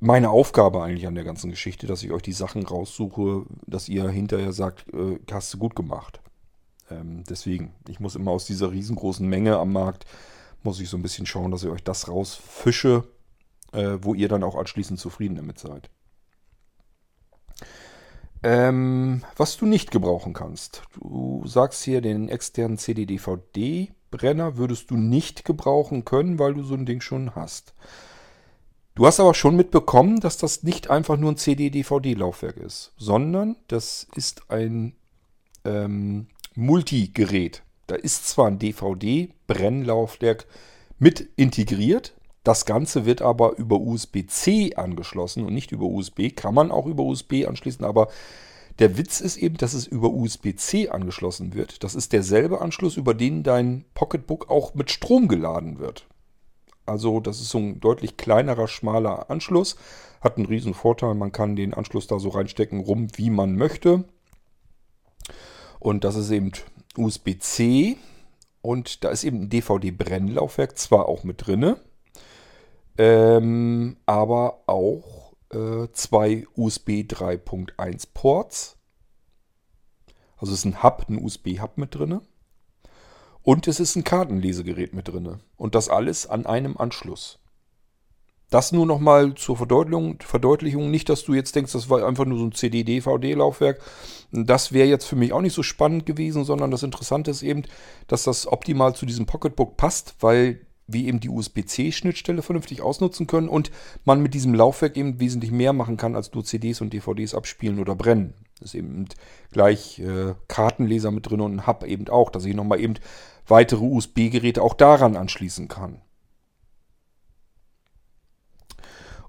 meine Aufgabe eigentlich an der ganzen Geschichte, dass ich euch die Sachen raussuche, dass ihr hinterher sagt, äh, hast du gut gemacht. Ähm, deswegen, ich muss immer aus dieser riesengroßen Menge am Markt, muss ich so ein bisschen schauen, dass ich euch das rausfische, äh, wo ihr dann auch anschließend zufrieden damit seid. Ähm, was du nicht gebrauchen kannst. Du sagst hier, den externen CD-DVD-Brenner würdest du nicht gebrauchen können, weil du so ein Ding schon hast. Du hast aber schon mitbekommen, dass das nicht einfach nur ein CD-DVD-Laufwerk ist, sondern das ist ein ähm, Multigerät. Da ist zwar ein DVD-Brennlaufwerk mit integriert, das Ganze wird aber über USB-C angeschlossen und nicht über USB. Kann man auch über USB anschließen, aber der Witz ist eben, dass es über USB-C angeschlossen wird. Das ist derselbe Anschluss, über den dein Pocketbook auch mit Strom geladen wird. Also das ist so ein deutlich kleinerer, schmaler Anschluss. Hat einen riesen Vorteil, man kann den Anschluss da so reinstecken, rum wie man möchte. Und das ist eben USB-C. Und da ist eben ein DVD-Brennlaufwerk zwar auch mit drinne, ähm, aber auch äh, zwei USB 3.1 Ports. Also es ist ein Hub, ein USB-Hub mit drin. Und es ist ein Kartenlesegerät mit drin. Und das alles an einem Anschluss. Das nur nochmal zur Verdeutlichung, Verdeutlichung. Nicht, dass du jetzt denkst, das war einfach nur so ein CD-DVD-Laufwerk. Das wäre jetzt für mich auch nicht so spannend gewesen, sondern das Interessante ist eben, dass das optimal zu diesem Pocketbook passt, weil wie eben die USB-C-Schnittstelle vernünftig ausnutzen können und man mit diesem Laufwerk eben wesentlich mehr machen kann, als nur CDs und DVDs abspielen oder brennen. ist eben gleich äh, Kartenleser mit drin und ein Hub eben auch, dass ich nochmal eben weitere USB-Geräte auch daran anschließen kann.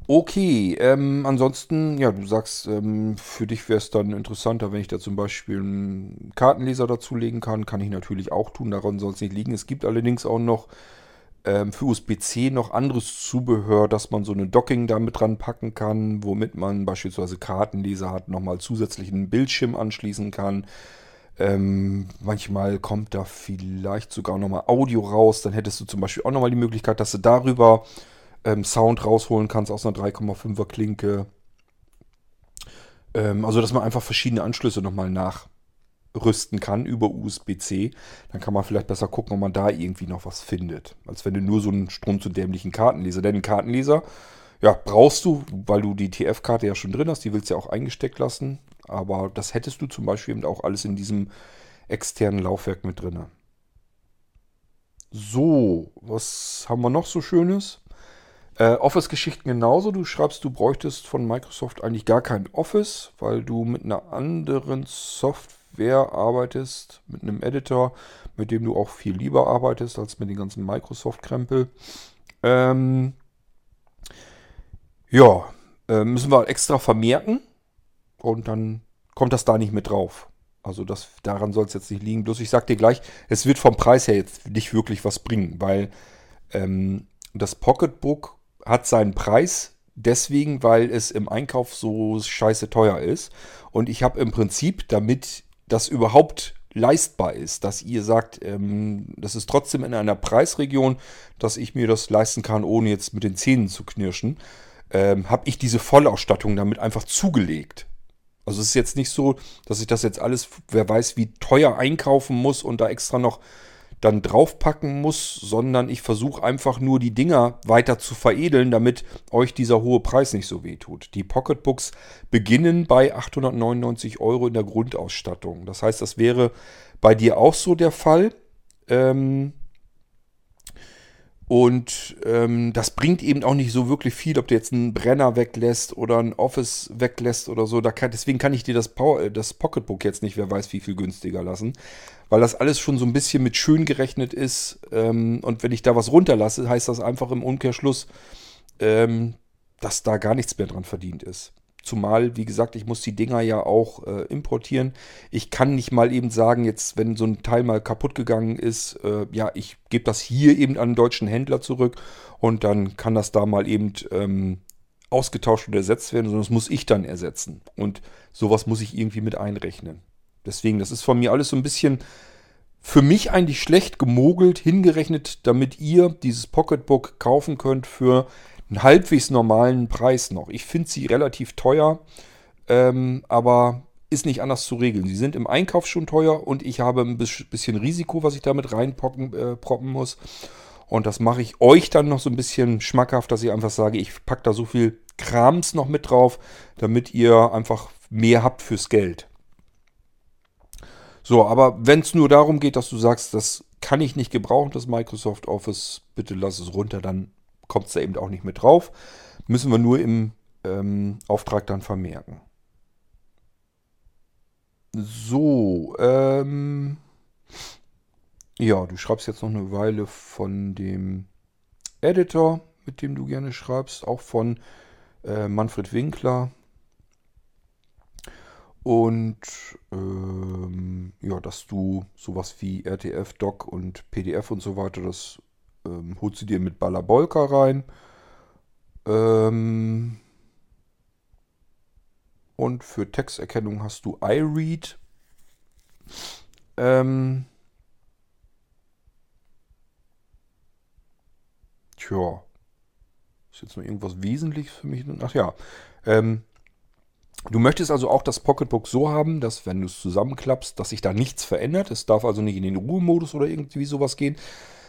Okay, ähm, ansonsten, ja, du sagst, ähm, für dich wäre es dann interessanter, wenn ich da zum Beispiel einen Kartenleser dazulegen kann. Kann ich natürlich auch tun, daran soll es nicht liegen. Es gibt allerdings auch noch ähm, für USB-C noch anderes Zubehör, dass man so eine Docking damit dran packen kann, womit man beispielsweise Kartenleser hat, nochmal zusätzlichen Bildschirm anschließen kann. Ähm, manchmal kommt da vielleicht sogar nochmal Audio raus. Dann hättest du zum Beispiel auch nochmal die Möglichkeit, dass du darüber ähm, Sound rausholen kannst aus einer 3,5er Klinke. Ähm, also, dass man einfach verschiedene Anschlüsse nochmal nachrüsten kann über USB-C. Dann kann man vielleicht besser gucken, ob man da irgendwie noch was findet. Als wenn du nur so einen Strom zu dämlichen Kartenleser. Denn einen Kartenleser, ja, brauchst du, weil du die TF-Karte ja schon drin hast. Die willst du ja auch eingesteckt lassen. Aber das hättest du zum Beispiel eben auch alles in diesem externen Laufwerk mit drin. So, was haben wir noch so Schönes? Äh, Office-Geschichten genauso. Du schreibst, du bräuchtest von Microsoft eigentlich gar kein Office, weil du mit einer anderen Software arbeitest, mit einem Editor, mit dem du auch viel lieber arbeitest als mit den ganzen Microsoft-Krempel. Ähm, ja, äh, müssen wir extra vermerken und dann kommt das da nicht mit drauf. Also das, daran soll es jetzt nicht liegen. Bloß ich sag dir gleich, es wird vom Preis her jetzt nicht wirklich was bringen, weil ähm, das Pocketbook hat seinen Preis deswegen, weil es im Einkauf so scheiße teuer ist. Und ich habe im Prinzip, damit das überhaupt leistbar ist, dass ihr sagt, ähm, das ist trotzdem in einer Preisregion, dass ich mir das leisten kann, ohne jetzt mit den Zähnen zu knirschen, ähm, habe ich diese Vollausstattung damit einfach zugelegt. Also es ist jetzt nicht so, dass ich das jetzt alles, wer weiß, wie teuer einkaufen muss und da extra noch dann draufpacken muss, sondern ich versuche einfach nur die Dinger weiter zu veredeln, damit euch dieser hohe Preis nicht so weh tut. Die Pocketbooks beginnen bei 899 Euro in der Grundausstattung. Das heißt, das wäre bei dir auch so der Fall. Ähm, und ähm, das bringt eben auch nicht so wirklich viel, ob du jetzt einen Brenner weglässt oder ein Office weglässt oder so. Kann, deswegen kann ich dir das, Power, das Pocketbook jetzt nicht, wer weiß, wie viel günstiger lassen. Weil das alles schon so ein bisschen mit schön gerechnet ist. Ähm, und wenn ich da was runterlasse, heißt das einfach im Umkehrschluss, ähm, dass da gar nichts mehr dran verdient ist. Zumal, wie gesagt, ich muss die Dinger ja auch äh, importieren. Ich kann nicht mal eben sagen, jetzt, wenn so ein Teil mal kaputt gegangen ist, äh, ja, ich gebe das hier eben an einen deutschen Händler zurück und dann kann das da mal eben ähm, ausgetauscht und ersetzt werden, sondern das muss ich dann ersetzen. Und sowas muss ich irgendwie mit einrechnen. Deswegen, das ist von mir alles so ein bisschen für mich eigentlich schlecht gemogelt, hingerechnet, damit ihr dieses Pocketbook kaufen könnt für einen halbwegs normalen Preis noch. Ich finde sie relativ teuer, ähm, aber ist nicht anders zu regeln. Sie sind im Einkauf schon teuer und ich habe ein bisschen Risiko, was ich damit reinproppen äh, muss. Und das mache ich euch dann noch so ein bisschen schmackhaft, dass ich einfach sage, ich packe da so viel Krams noch mit drauf, damit ihr einfach mehr habt fürs Geld. So, aber wenn es nur darum geht, dass du sagst, das kann ich nicht gebrauchen, das Microsoft Office, bitte lass es runter, dann kommt es da eben auch nicht mit drauf. Müssen wir nur im ähm, Auftrag dann vermerken. So, ähm, ja, du schreibst jetzt noch eine Weile von dem Editor, mit dem du gerne schreibst, auch von äh, Manfred Winkler. Und ähm, ja, dass du sowas wie RTF, Doc und PDF und so weiter, das ähm, holst du dir mit Balabolka rein. Ähm, und für Texterkennung hast du iRead. Ähm, tja. Ist jetzt noch irgendwas Wesentliches für mich? Ach ja. Ähm, Du möchtest also auch das Pocketbook so haben, dass wenn du es zusammenklappst, dass sich da nichts verändert. Es darf also nicht in den Ruhemodus oder irgendwie sowas gehen.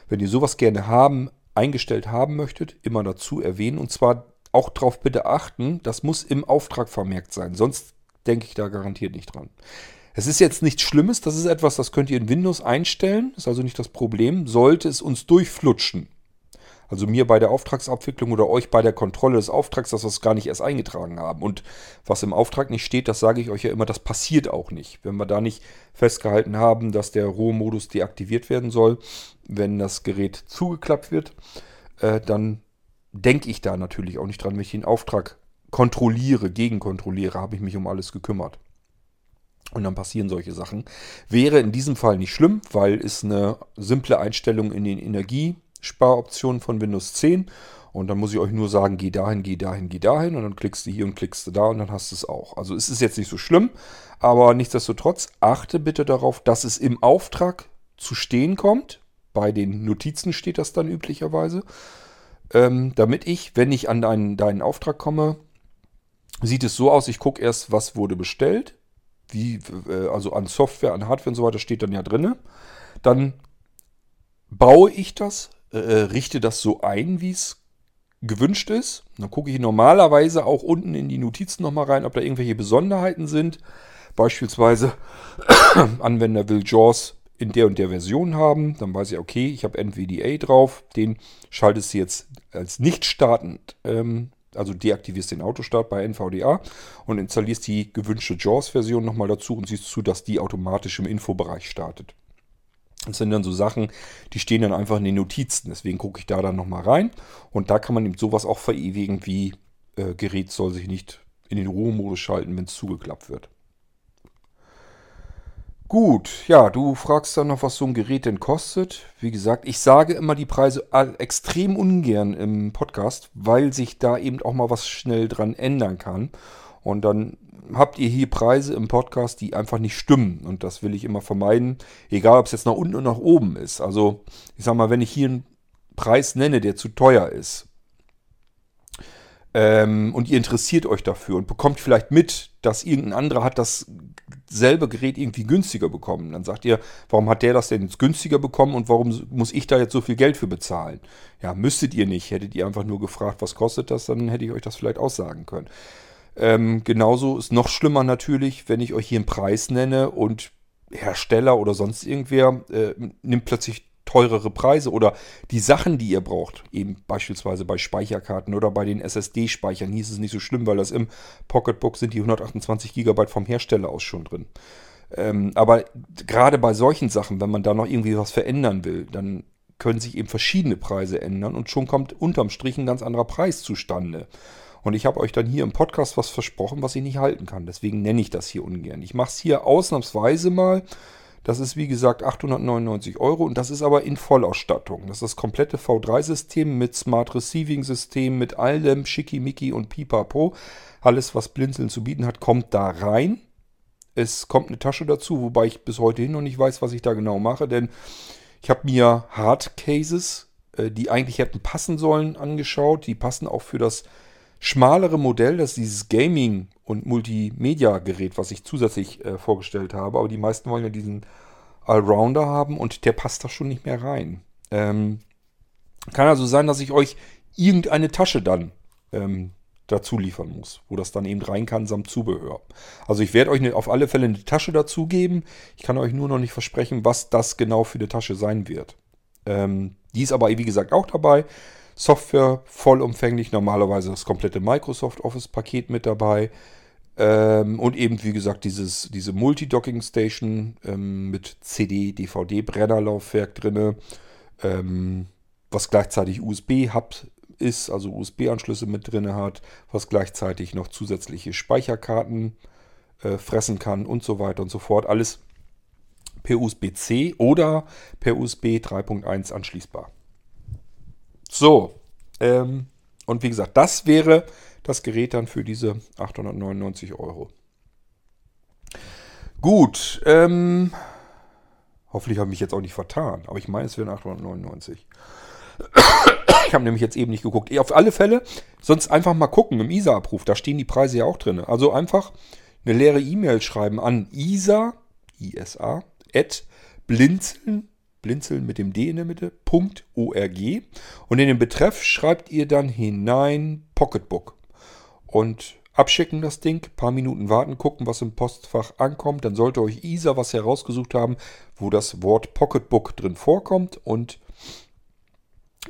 Wenn ihr sowas gerne haben, eingestellt haben möchtet, immer dazu erwähnen. Und zwar auch darauf bitte achten, das muss im Auftrag vermerkt sein. Sonst denke ich da garantiert nicht dran. Es ist jetzt nichts Schlimmes, das ist etwas, das könnt ihr in Windows einstellen, ist also nicht das Problem. Sollte es uns durchflutschen, Also mir bei der Auftragsabwicklung oder euch bei der Kontrolle des Auftrags, dass wir es gar nicht erst eingetragen haben. Und was im Auftrag nicht steht, das sage ich euch ja immer, das passiert auch nicht. Wenn wir da nicht festgehalten haben, dass der Ruhemodus deaktiviert werden soll, wenn das Gerät zugeklappt wird, äh, dann denke ich da natürlich auch nicht dran, wenn ich den Auftrag kontrolliere, gegenkontrolliere, habe ich mich um alles gekümmert. Und dann passieren solche Sachen. Wäre in diesem Fall nicht schlimm, weil es eine simple Einstellung in den Energiesparoptionen von Windows 10 und dann muss ich euch nur sagen, geh dahin, geh dahin, geh dahin und dann klickst du hier und klickst du da und dann hast du es auch. Also es ist jetzt nicht so schlimm, aber nichtsdestotrotz achte bitte darauf, dass es im Auftrag zu stehen kommt. Bei den Notizen steht das dann üblicherweise. Ähm, damit ich, wenn ich an deinen, deinen Auftrag komme, sieht es so aus, ich gucke erst, was wurde bestellt, wie, äh, also an Software, an Hardware und so weiter steht dann ja drin. Dann baue ich das, äh, äh, richte das so ein, wie es gewünscht ist. Dann gucke ich normalerweise auch unten in die Notizen nochmal rein, ob da irgendwelche Besonderheiten sind. Beispielsweise Anwender will JAWS in der und der Version haben. Dann weiß ich, okay, ich habe NVDA drauf. Den schaltest du jetzt als nicht startend ähm, also deaktivierst den Autostart bei NVDA und installierst die gewünschte JAWS-Version nochmal dazu und siehst zu, dass die automatisch im Infobereich startet. Das sind dann so Sachen, die stehen dann einfach in den Notizen. Deswegen gucke ich da dann nochmal rein. Und da kann man eben sowas auch verewigen, wie äh, Gerät soll sich nicht in den Ruhemodus schalten, wenn es zugeklappt wird. Gut, ja, du fragst dann noch, was so ein Gerät denn kostet. Wie gesagt, ich sage immer die Preise extrem ungern im Podcast, weil sich da eben auch mal was schnell dran ändern kann. Und dann habt ihr hier Preise im Podcast, die einfach nicht stimmen. Und das will ich immer vermeiden, egal ob es jetzt nach unten oder nach oben ist. Also, ich sag mal, wenn ich hier einen Preis nenne, der zu teuer ist, ähm, und ihr interessiert euch dafür und bekommt vielleicht mit, dass irgendein anderer hat dasselbe Gerät irgendwie günstiger bekommen. Dann sagt ihr, warum hat der das denn jetzt günstiger bekommen und warum muss ich da jetzt so viel Geld für bezahlen? Ja, müsstet ihr nicht. Hättet ihr einfach nur gefragt, was kostet das, dann hätte ich euch das vielleicht aussagen können. Ähm, genauso ist noch schlimmer natürlich, wenn ich euch hier einen Preis nenne und Hersteller oder sonst irgendwer äh, nimmt plötzlich teurere Preise oder die Sachen, die ihr braucht, eben beispielsweise bei Speicherkarten oder bei den SSD-Speichern, hieß es nicht so schlimm, weil das im Pocketbook sind die 128 GB vom Hersteller aus schon drin. Ähm, aber gerade bei solchen Sachen, wenn man da noch irgendwie was verändern will, dann können sich eben verschiedene Preise ändern und schon kommt unterm Strich ein ganz anderer Preis zustande. Und ich habe euch dann hier im Podcast was versprochen, was ich nicht halten kann. Deswegen nenne ich das hier ungern. Ich mache es hier ausnahmsweise mal das ist wie gesagt 899 Euro und das ist aber in Vollausstattung. Das ist das komplette V3-System mit Smart Receiving-System, mit allem Schickimicki und Pipapo. Alles, was Blinzeln zu bieten hat, kommt da rein. Es kommt eine Tasche dazu, wobei ich bis heute hin noch nicht weiß, was ich da genau mache, denn ich habe mir Hardcases, äh, die eigentlich hätten passen sollen, angeschaut. Die passen auch für das schmalere Modell, das ist dieses Gaming- und Multimedia-Gerät, was ich zusätzlich äh, vorgestellt habe. Aber die meisten wollen ja diesen Allrounder haben und der passt da schon nicht mehr rein. Ähm, kann also sein, dass ich euch irgendeine Tasche dann ähm, dazu liefern muss, wo das dann eben rein kann samt Zubehör. Also ich werde euch ne, auf alle Fälle eine Tasche dazu geben. Ich kann euch nur noch nicht versprechen, was das genau für eine Tasche sein wird. Ähm, die ist aber wie gesagt auch dabei. Software vollumfänglich, normalerweise das komplette Microsoft Office-Paket mit dabei. Ähm, und eben, wie gesagt, dieses, diese Multi-Docking Station ähm, mit CD, DVD, Brennerlaufwerk drin, ähm, was gleichzeitig USB-Hub ist, also USB-Anschlüsse mit drin hat, was gleichzeitig noch zusätzliche Speicherkarten äh, fressen kann und so weiter und so fort. Alles per USB-C oder per USB 3.1 anschließbar. So, ähm, und wie gesagt, das wäre das Gerät dann für diese 899 Euro. Gut, ähm, hoffentlich habe ich mich jetzt auch nicht vertan, aber ich meine, es wären 899. Ich habe nämlich jetzt eben nicht geguckt. Auf alle Fälle, sonst einfach mal gucken im ISA-Abruf, da stehen die Preise ja auch drin. Also einfach eine leere E-Mail schreiben an isa, isa, at blinzeln blinzeln mit dem D in der Mitte, .org. Und in den Betreff schreibt ihr dann hinein Pocketbook. Und abschicken das Ding, paar Minuten warten, gucken, was im Postfach ankommt. Dann sollte euch ISA was herausgesucht haben, wo das Wort Pocketbook drin vorkommt. Und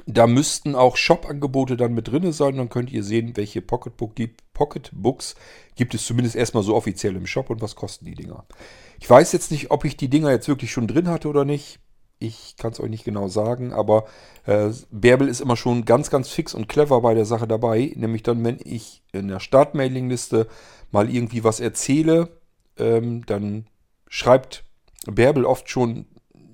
Da müssten auch Shop-Angebote dann mit drin sein. Dann könnt ihr sehen, welche Pocketbook gibt, Pocketbooks gibt es zumindest erstmal so offiziell im Shop und was kosten die Dinger. Ich weiß jetzt nicht, ob ich die Dinger jetzt wirklich schon drin hatte oder nicht. Ich kann es euch nicht genau sagen, aber äh, Bärbel ist immer schon ganz, ganz fix und clever bei der Sache dabei. Nämlich dann, wenn ich in der Startmailingliste mal irgendwie was erzähle, ähm, dann schreibt Bärbel oft schon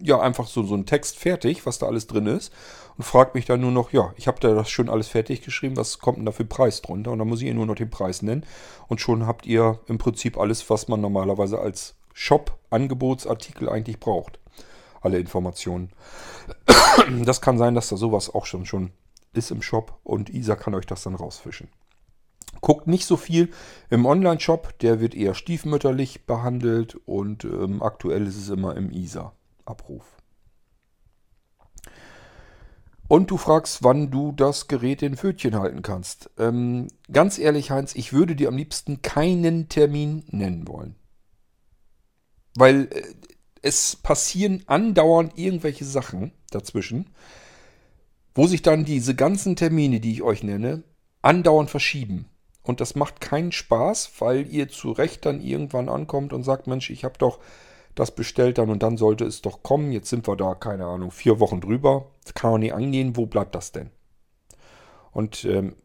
ja einfach so, so einen Text fertig, was da alles drin ist. Und fragt mich dann nur noch, ja, ich habe da das schon alles fertig geschrieben, was kommt denn da für Preis drunter? Und dann muss ich ihr nur noch den Preis nennen. Und schon habt ihr im Prinzip alles, was man normalerweise als Shop-Angebotsartikel eigentlich braucht alle Informationen. Das kann sein, dass da sowas auch schon, schon ist im Shop und Isa kann euch das dann rausfischen. Guckt nicht so viel im Online-Shop, der wird eher stiefmütterlich behandelt und ähm, aktuell ist es immer im ISA-Abruf. Und du fragst, wann du das Gerät in Pfötchen halten kannst. Ähm, ganz ehrlich, Heinz, ich würde dir am liebsten keinen Termin nennen wollen. Weil äh, es passieren andauernd irgendwelche Sachen dazwischen, wo sich dann diese ganzen Termine, die ich euch nenne, andauernd verschieben. Und das macht keinen Spaß, weil ihr zu Recht dann irgendwann ankommt und sagt, Mensch, ich habe doch das bestellt dann und dann sollte es doch kommen. Jetzt sind wir da, keine Ahnung, vier Wochen drüber. Das kann man nicht angehen. Wo bleibt das denn? Und ähm,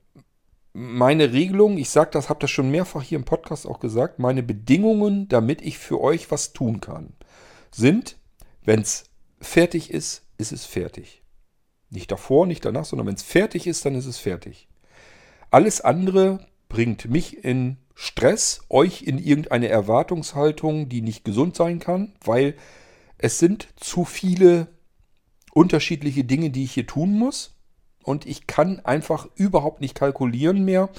meine Regelung, ich sage das, habe das schon mehrfach hier im Podcast auch gesagt, meine Bedingungen, damit ich für euch was tun kann, sind, wenn es fertig ist, ist es fertig. Nicht davor, nicht danach, sondern wenn es fertig ist, dann ist es fertig. Alles andere bringt mich in Stress, euch in irgendeine Erwartungshaltung, die nicht gesund sein kann, weil es sind zu viele unterschiedliche Dinge, die ich hier tun muss. Und ich kann einfach überhaupt nicht kalkulieren mehr,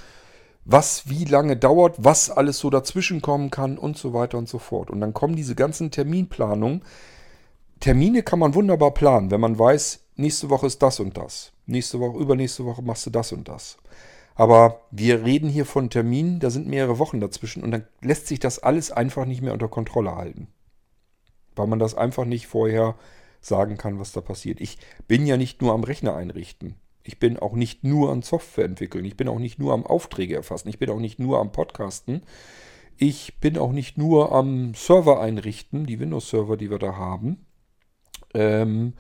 was wie lange dauert, was alles so dazwischen kommen kann und so weiter und so fort. Und dann kommen diese ganzen Terminplanungen. Termine kann man wunderbar planen, wenn man weiß, nächste Woche ist das und das. Nächste Woche, übernächste Woche machst du das und das. Aber wir reden hier von Terminen, da sind mehrere Wochen dazwischen und dann lässt sich das alles einfach nicht mehr unter Kontrolle halten. Weil man das einfach nicht vorher sagen kann, was da passiert. Ich bin ja nicht nur am Rechner einrichten. Ich bin auch nicht nur an Software entwickeln. Ich bin auch nicht nur am Aufträge erfassen. Ich bin auch nicht nur am Podcasten. Ich bin auch nicht nur am Server einrichten, die Windows-Server, die wir da haben. Ähm,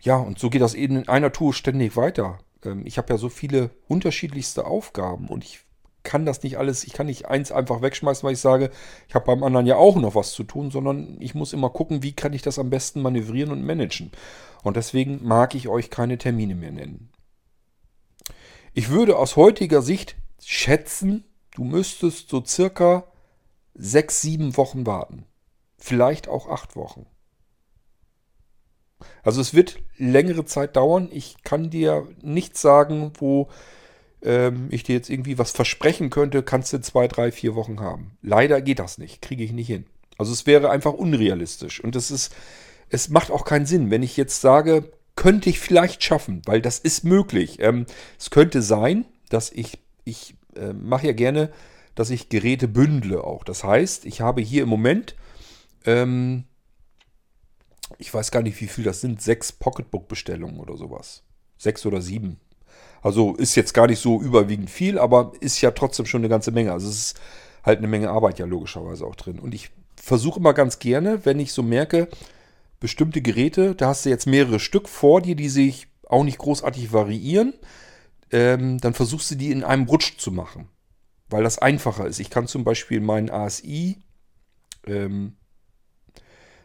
ja, und so geht das eben in einer Tour ständig weiter. Ähm, ich habe ja so viele unterschiedlichste Aufgaben und ich kann das nicht alles, ich kann nicht eins einfach wegschmeißen, weil ich sage, ich habe beim anderen ja auch noch was zu tun, sondern ich muss immer gucken, wie kann ich das am besten manövrieren und managen. Und deswegen mag ich euch keine Termine mehr nennen. Ich würde aus heutiger Sicht schätzen, du müsstest so circa sechs, sieben Wochen warten. Vielleicht auch acht Wochen. Also es wird längere Zeit dauern. Ich kann dir nicht sagen, wo ähm, ich dir jetzt irgendwie was versprechen könnte, kannst du zwei, drei, vier Wochen haben. Leider geht das nicht, kriege ich nicht hin. Also es wäre einfach unrealistisch. Und es ist, es macht auch keinen Sinn, wenn ich jetzt sage, könnte ich vielleicht schaffen, weil das ist möglich. Ähm, es könnte sein, dass ich, ich äh, mache ja gerne, dass ich Geräte bündle auch. Das heißt, ich habe hier im Moment, ähm, ich weiß gar nicht, wie viel das sind, sechs Pocketbook-Bestellungen oder sowas. Sechs oder sieben. Also ist jetzt gar nicht so überwiegend viel, aber ist ja trotzdem schon eine ganze Menge. Also es ist halt eine Menge Arbeit ja logischerweise auch drin. Und ich versuche immer ganz gerne, wenn ich so merke, bestimmte Geräte, da hast du jetzt mehrere Stück vor dir, die sich auch nicht großartig variieren, ähm, dann versuchst du die in einem Rutsch zu machen, weil das einfacher ist. Ich kann zum Beispiel meinen ASI, ähm,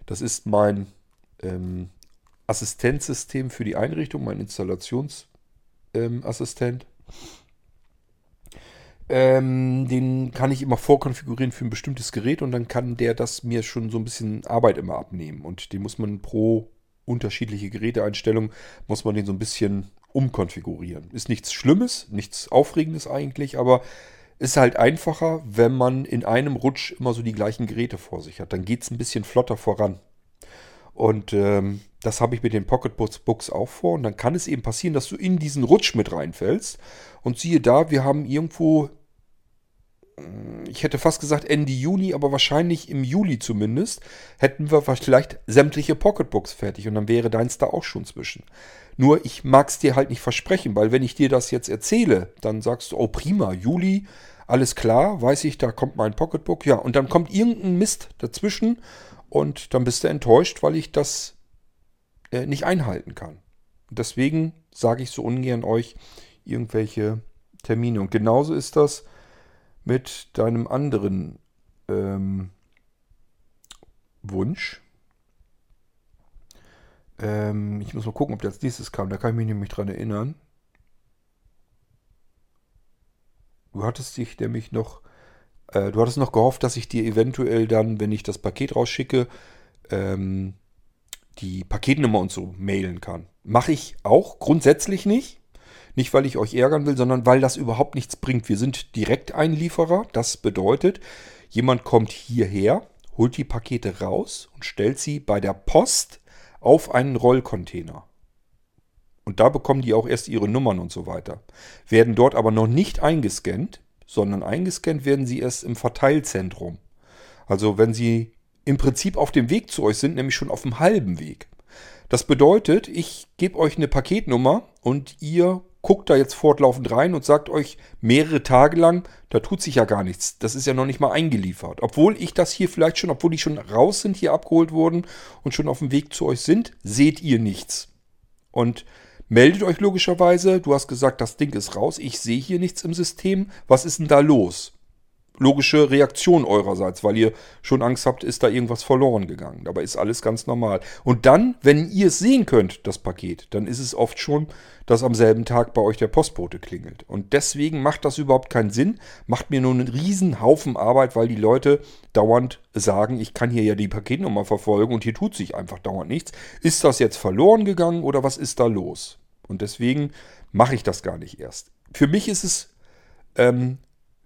das ist mein ähm, Assistenzsystem für die Einrichtung, mein Installationsassistent. Ähm, den kann ich immer vorkonfigurieren für ein bestimmtes Gerät und dann kann der das mir schon so ein bisschen Arbeit immer abnehmen. Und den muss man pro unterschiedliche Geräteeinstellungen, muss man den so ein bisschen umkonfigurieren. Ist nichts Schlimmes, nichts Aufregendes eigentlich, aber ist halt einfacher, wenn man in einem Rutsch immer so die gleichen Geräte vor sich hat. Dann geht es ein bisschen flotter voran. Und ähm, das habe ich mit den Pocketbooks auch vor. Und dann kann es eben passieren, dass du in diesen Rutsch mit reinfällst. Und siehe da, wir haben irgendwo ich hätte fast gesagt Ende Juni, aber wahrscheinlich im Juli zumindest, hätten wir vielleicht sämtliche Pocketbooks fertig und dann wäre deins da auch schon zwischen. Nur ich mag es dir halt nicht versprechen, weil wenn ich dir das jetzt erzähle, dann sagst du, oh prima, Juli, alles klar, weiß ich, da kommt mein Pocketbook, ja, und dann kommt irgendein Mist dazwischen und dann bist du enttäuscht, weil ich das äh, nicht einhalten kann. Deswegen sage ich so ungern euch irgendwelche Termine. Und genauso ist das mit deinem anderen ähm, Wunsch. Ähm, ich muss mal gucken, ob der als nächstes kam. Da kann ich mich nämlich dran erinnern. Du hattest dich nämlich noch, äh, du hattest noch gehofft, dass ich dir eventuell dann, wenn ich das Paket rausschicke, ähm, die Paketnummer und so mailen kann. Mache ich auch grundsätzlich nicht. Nicht, weil ich euch ärgern will, sondern weil das überhaupt nichts bringt. Wir sind Direkteinlieferer. Das bedeutet, jemand kommt hierher, holt die Pakete raus und stellt sie bei der Post auf einen Rollcontainer. Und da bekommen die auch erst ihre Nummern und so weiter. Werden dort aber noch nicht eingescannt, sondern eingescannt werden sie erst im Verteilzentrum. Also wenn sie im Prinzip auf dem Weg zu euch sind, nämlich schon auf dem halben Weg. Das bedeutet, ich gebe euch eine Paketnummer und ihr guckt da jetzt fortlaufend rein und sagt euch mehrere Tage lang, da tut sich ja gar nichts. Das ist ja noch nicht mal eingeliefert. Obwohl ich das hier vielleicht schon, obwohl die schon raus sind, hier abgeholt wurden und schon auf dem Weg zu euch sind, seht ihr nichts. Und meldet euch logischerweise, du hast gesagt, das Ding ist raus, ich sehe hier nichts im System. Was ist denn da los? Logische Reaktion eurerseits, weil ihr schon Angst habt, ist da irgendwas verloren gegangen. Dabei ist alles ganz normal. Und dann, wenn ihr es sehen könnt, das Paket, dann ist es oft schon, dass am selben Tag bei euch der Postbote klingelt. Und deswegen macht das überhaupt keinen Sinn. Macht mir nur einen riesen Haufen Arbeit, weil die Leute dauernd sagen, ich kann hier ja die Paketnummer verfolgen und hier tut sich einfach dauernd nichts. Ist das jetzt verloren gegangen oder was ist da los? Und deswegen mache ich das gar nicht erst. Für mich ist es ähm,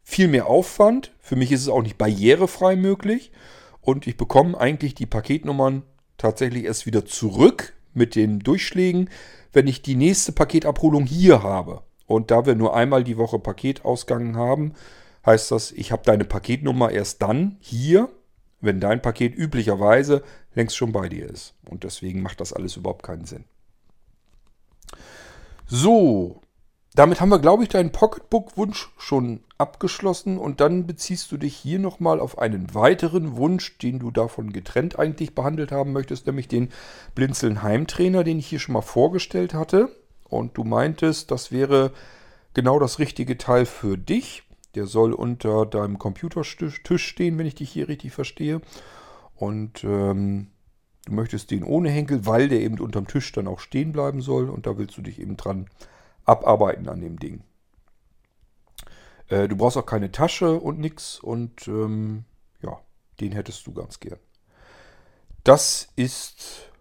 viel mehr Aufwand. Für mich ist es auch nicht barrierefrei möglich. Und ich bekomme eigentlich die Paketnummern tatsächlich erst wieder zurück mit den Durchschlägen, wenn ich die nächste Paketabholung hier habe. Und da wir nur einmal die Woche Paketausgang haben, heißt das, ich habe deine Paketnummer erst dann hier, wenn dein Paket üblicherweise längst schon bei dir ist. Und deswegen macht das alles überhaupt keinen Sinn. So, damit haben wir, glaube ich, deinen Pocketbook-Wunsch schon abgeschlossen und dann beziehst du dich hier nochmal auf einen weiteren Wunsch, den du davon getrennt eigentlich behandelt haben möchtest, nämlich den Blinzeln Heimtrainer, den ich hier schon mal vorgestellt hatte. Und du meintest, das wäre genau das richtige Teil für dich. Der soll unter deinem Computertisch stehen, wenn ich dich hier richtig verstehe. Und ähm, du möchtest den ohne Henkel, weil der eben unterm Tisch dann auch stehen bleiben soll. Und da willst du dich eben dran abarbeiten an dem Ding. Äh, du brauchst auch keine Tasche und nix und ähm, ja, den hättest du ganz gern. Das ist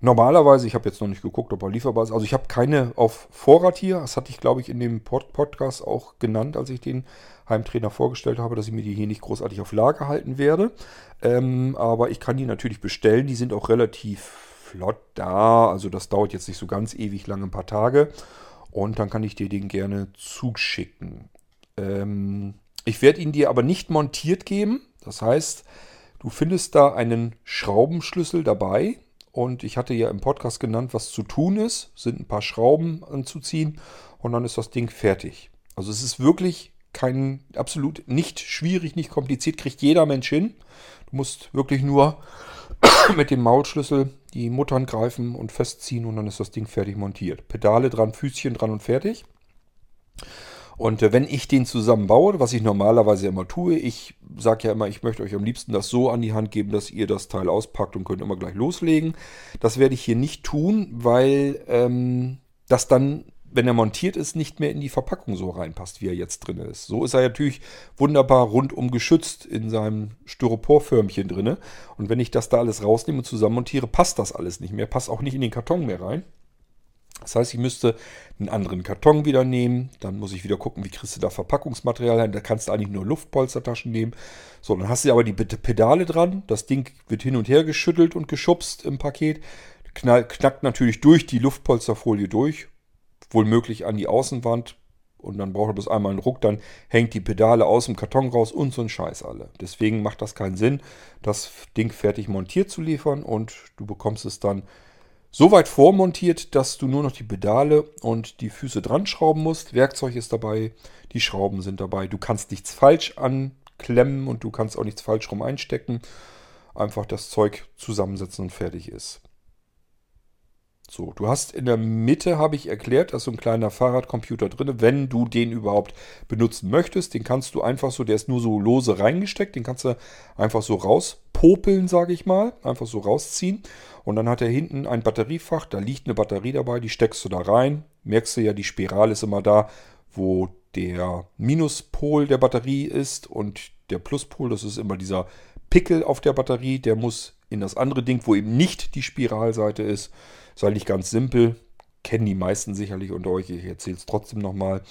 normalerweise, ich habe jetzt noch nicht geguckt, ob er lieferbar ist. Also ich habe keine auf Vorrat hier. Das hatte ich, glaube ich, in dem Pod Podcast auch genannt, als ich den Heimtrainer vorgestellt habe, dass ich mir die hier nicht großartig auf Lager halten werde. Ähm, aber ich kann die natürlich bestellen. Die sind auch relativ flott da. Also das dauert jetzt nicht so ganz ewig lange, ein paar Tage. Und dann kann ich dir den gerne zuschicken. Ähm, ich werde ihn dir aber nicht montiert geben. Das heißt, du findest da einen Schraubenschlüssel dabei. Und ich hatte ja im Podcast genannt, was zu tun ist. Sind ein paar Schrauben anzuziehen und dann ist das Ding fertig. Also es ist wirklich kein, absolut nicht schwierig, nicht kompliziert, kriegt jeder Mensch hin. Du musst wirklich nur mit dem Maulschlüssel die Muttern greifen und festziehen und dann ist das Ding fertig montiert. Pedale dran, Füßchen dran und fertig. Und äh, wenn ich den zusammenbaue, was ich normalerweise immer tue, ich sage ja immer, ich möchte euch am liebsten das so an die Hand geben, dass ihr das Teil auspackt und könnt immer gleich loslegen. Das werde ich hier nicht tun, weil ähm, das dann wenn er montiert ist, nicht mehr in die Verpackung so reinpasst, wie er jetzt drin ist. So ist er natürlich wunderbar rundum geschützt in seinem Styroporförmchen drin. Und wenn ich das da alles rausnehme und zusammenmontiere, passt das alles nicht mehr. Passt auch nicht in den Karton mehr rein. Das heißt, ich müsste einen anderen Karton wieder nehmen. Dann muss ich wieder gucken, wie kriegst du da Verpackungsmaterial hin. Da kannst du eigentlich nur Luftpolstertaschen nehmen. So, dann hast du aber die Pedale dran. Das Ding wird hin und her geschüttelt und geschubst im Paket. Knall, knackt natürlich durch die Luftpolsterfolie durch wohl möglich an die Außenwand, und dann braucht er bloß einmal einen Ruck, dann hängt die Pedale aus dem Karton raus und so ein Scheiß alle. Deswegen macht das keinen Sinn, das Ding fertig montiert zu liefern und du bekommst es dann so weit vormontiert, dass du nur noch die Pedale und die Füße dran schrauben musst. Werkzeug ist dabei, die Schrauben sind dabei. Du kannst nichts falsch anklemmen und du kannst auch nichts falsch rum einstecken. Einfach das Zeug zusammensetzen und fertig ist. So, du hast in der Mitte, habe ich erklärt, da ist so ein kleiner Fahrradcomputer drin, wenn du den überhaupt benutzen möchtest. Den kannst du einfach so, der ist nur so lose reingesteckt, den kannst du einfach so rauspopeln, sage ich mal, einfach so rausziehen. Und dann hat er hinten ein Batteriefach, da liegt eine Batterie dabei, die steckst du da rein. Merkst du ja, die Spirale ist immer da, wo der Minuspol der Batterie ist und der Pluspol, das ist immer dieser Pickel auf der Batterie, der muss in das andere Ding, wo eben nicht die Spiralseite ist. Ist eigentlich ganz simpel. Kennen die meisten sicherlich unter euch. Ich erzähle es trotzdem nochmal.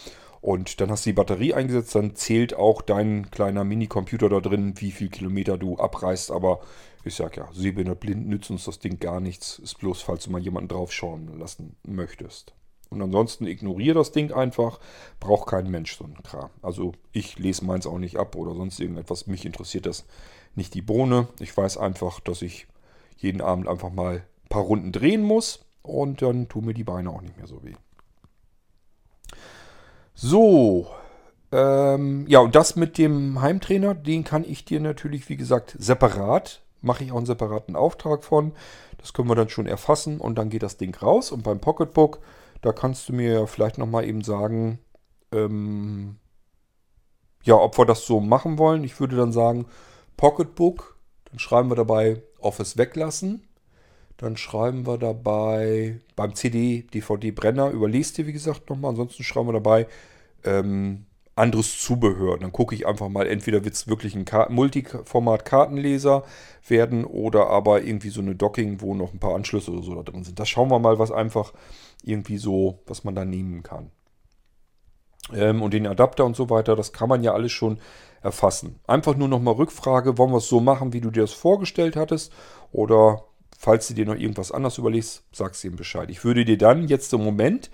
Und dann hast du die Batterie eingesetzt, dann zählt auch dein kleiner Minicomputer da drin, wie viel Kilometer du abreißt. Aber ich sag ja, sehbehindert blind nützt uns das Ding gar nichts. Ist bloß, falls du mal jemanden draufschauen lassen möchtest. Und ansonsten ignoriere das Ding einfach. Braucht kein Mensch so einen Kram. Also ich lese meins auch nicht ab oder sonst irgendetwas. Mich interessiert das nicht die Bohne. Ich weiß einfach, dass ich jeden Abend einfach mal paar Runden drehen muss und dann tun mir die Beine auch nicht mehr so weh. So, ähm, ja, und das mit dem Heimtrainer, den kann ich dir natürlich, wie gesagt, separat, mache ich auch einen separaten Auftrag von. Das können wir dann schon erfassen und dann geht das Ding raus. Und beim Pocketbook, da kannst du mir vielleicht nochmal eben sagen, ähm, ja, ob wir das so machen wollen. Ich würde dann sagen, Pocketbook, dann schreiben wir dabei Office weglassen. Dann schreiben wir dabei beim CD, DVD Brenner, überlest ihr wie gesagt nochmal. Ansonsten schreiben wir dabei ähm, anderes Zubehör. Dann gucke ich einfach mal, entweder wird es wirklich ein Multiformat-Kartenleser werden oder aber irgendwie so eine Docking, wo noch ein paar Anschlüsse oder so da drin sind. Das schauen wir mal, was einfach irgendwie so, was man da nehmen kann. Ähm, und den Adapter und so weiter, das kann man ja alles schon erfassen. Einfach nur nochmal Rückfrage, wollen wir es so machen, wie du dir das vorgestellt hattest? Oder falls du dir noch irgendwas anderes überlegst, sagst du ihm Bescheid. Ich würde dir dann jetzt im Moment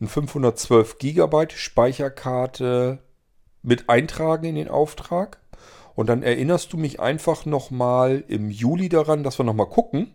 eine 512 GB Speicherkarte mit eintragen in den Auftrag. Und dann erinnerst du mich einfach nochmal im Juli daran, dass wir nochmal gucken,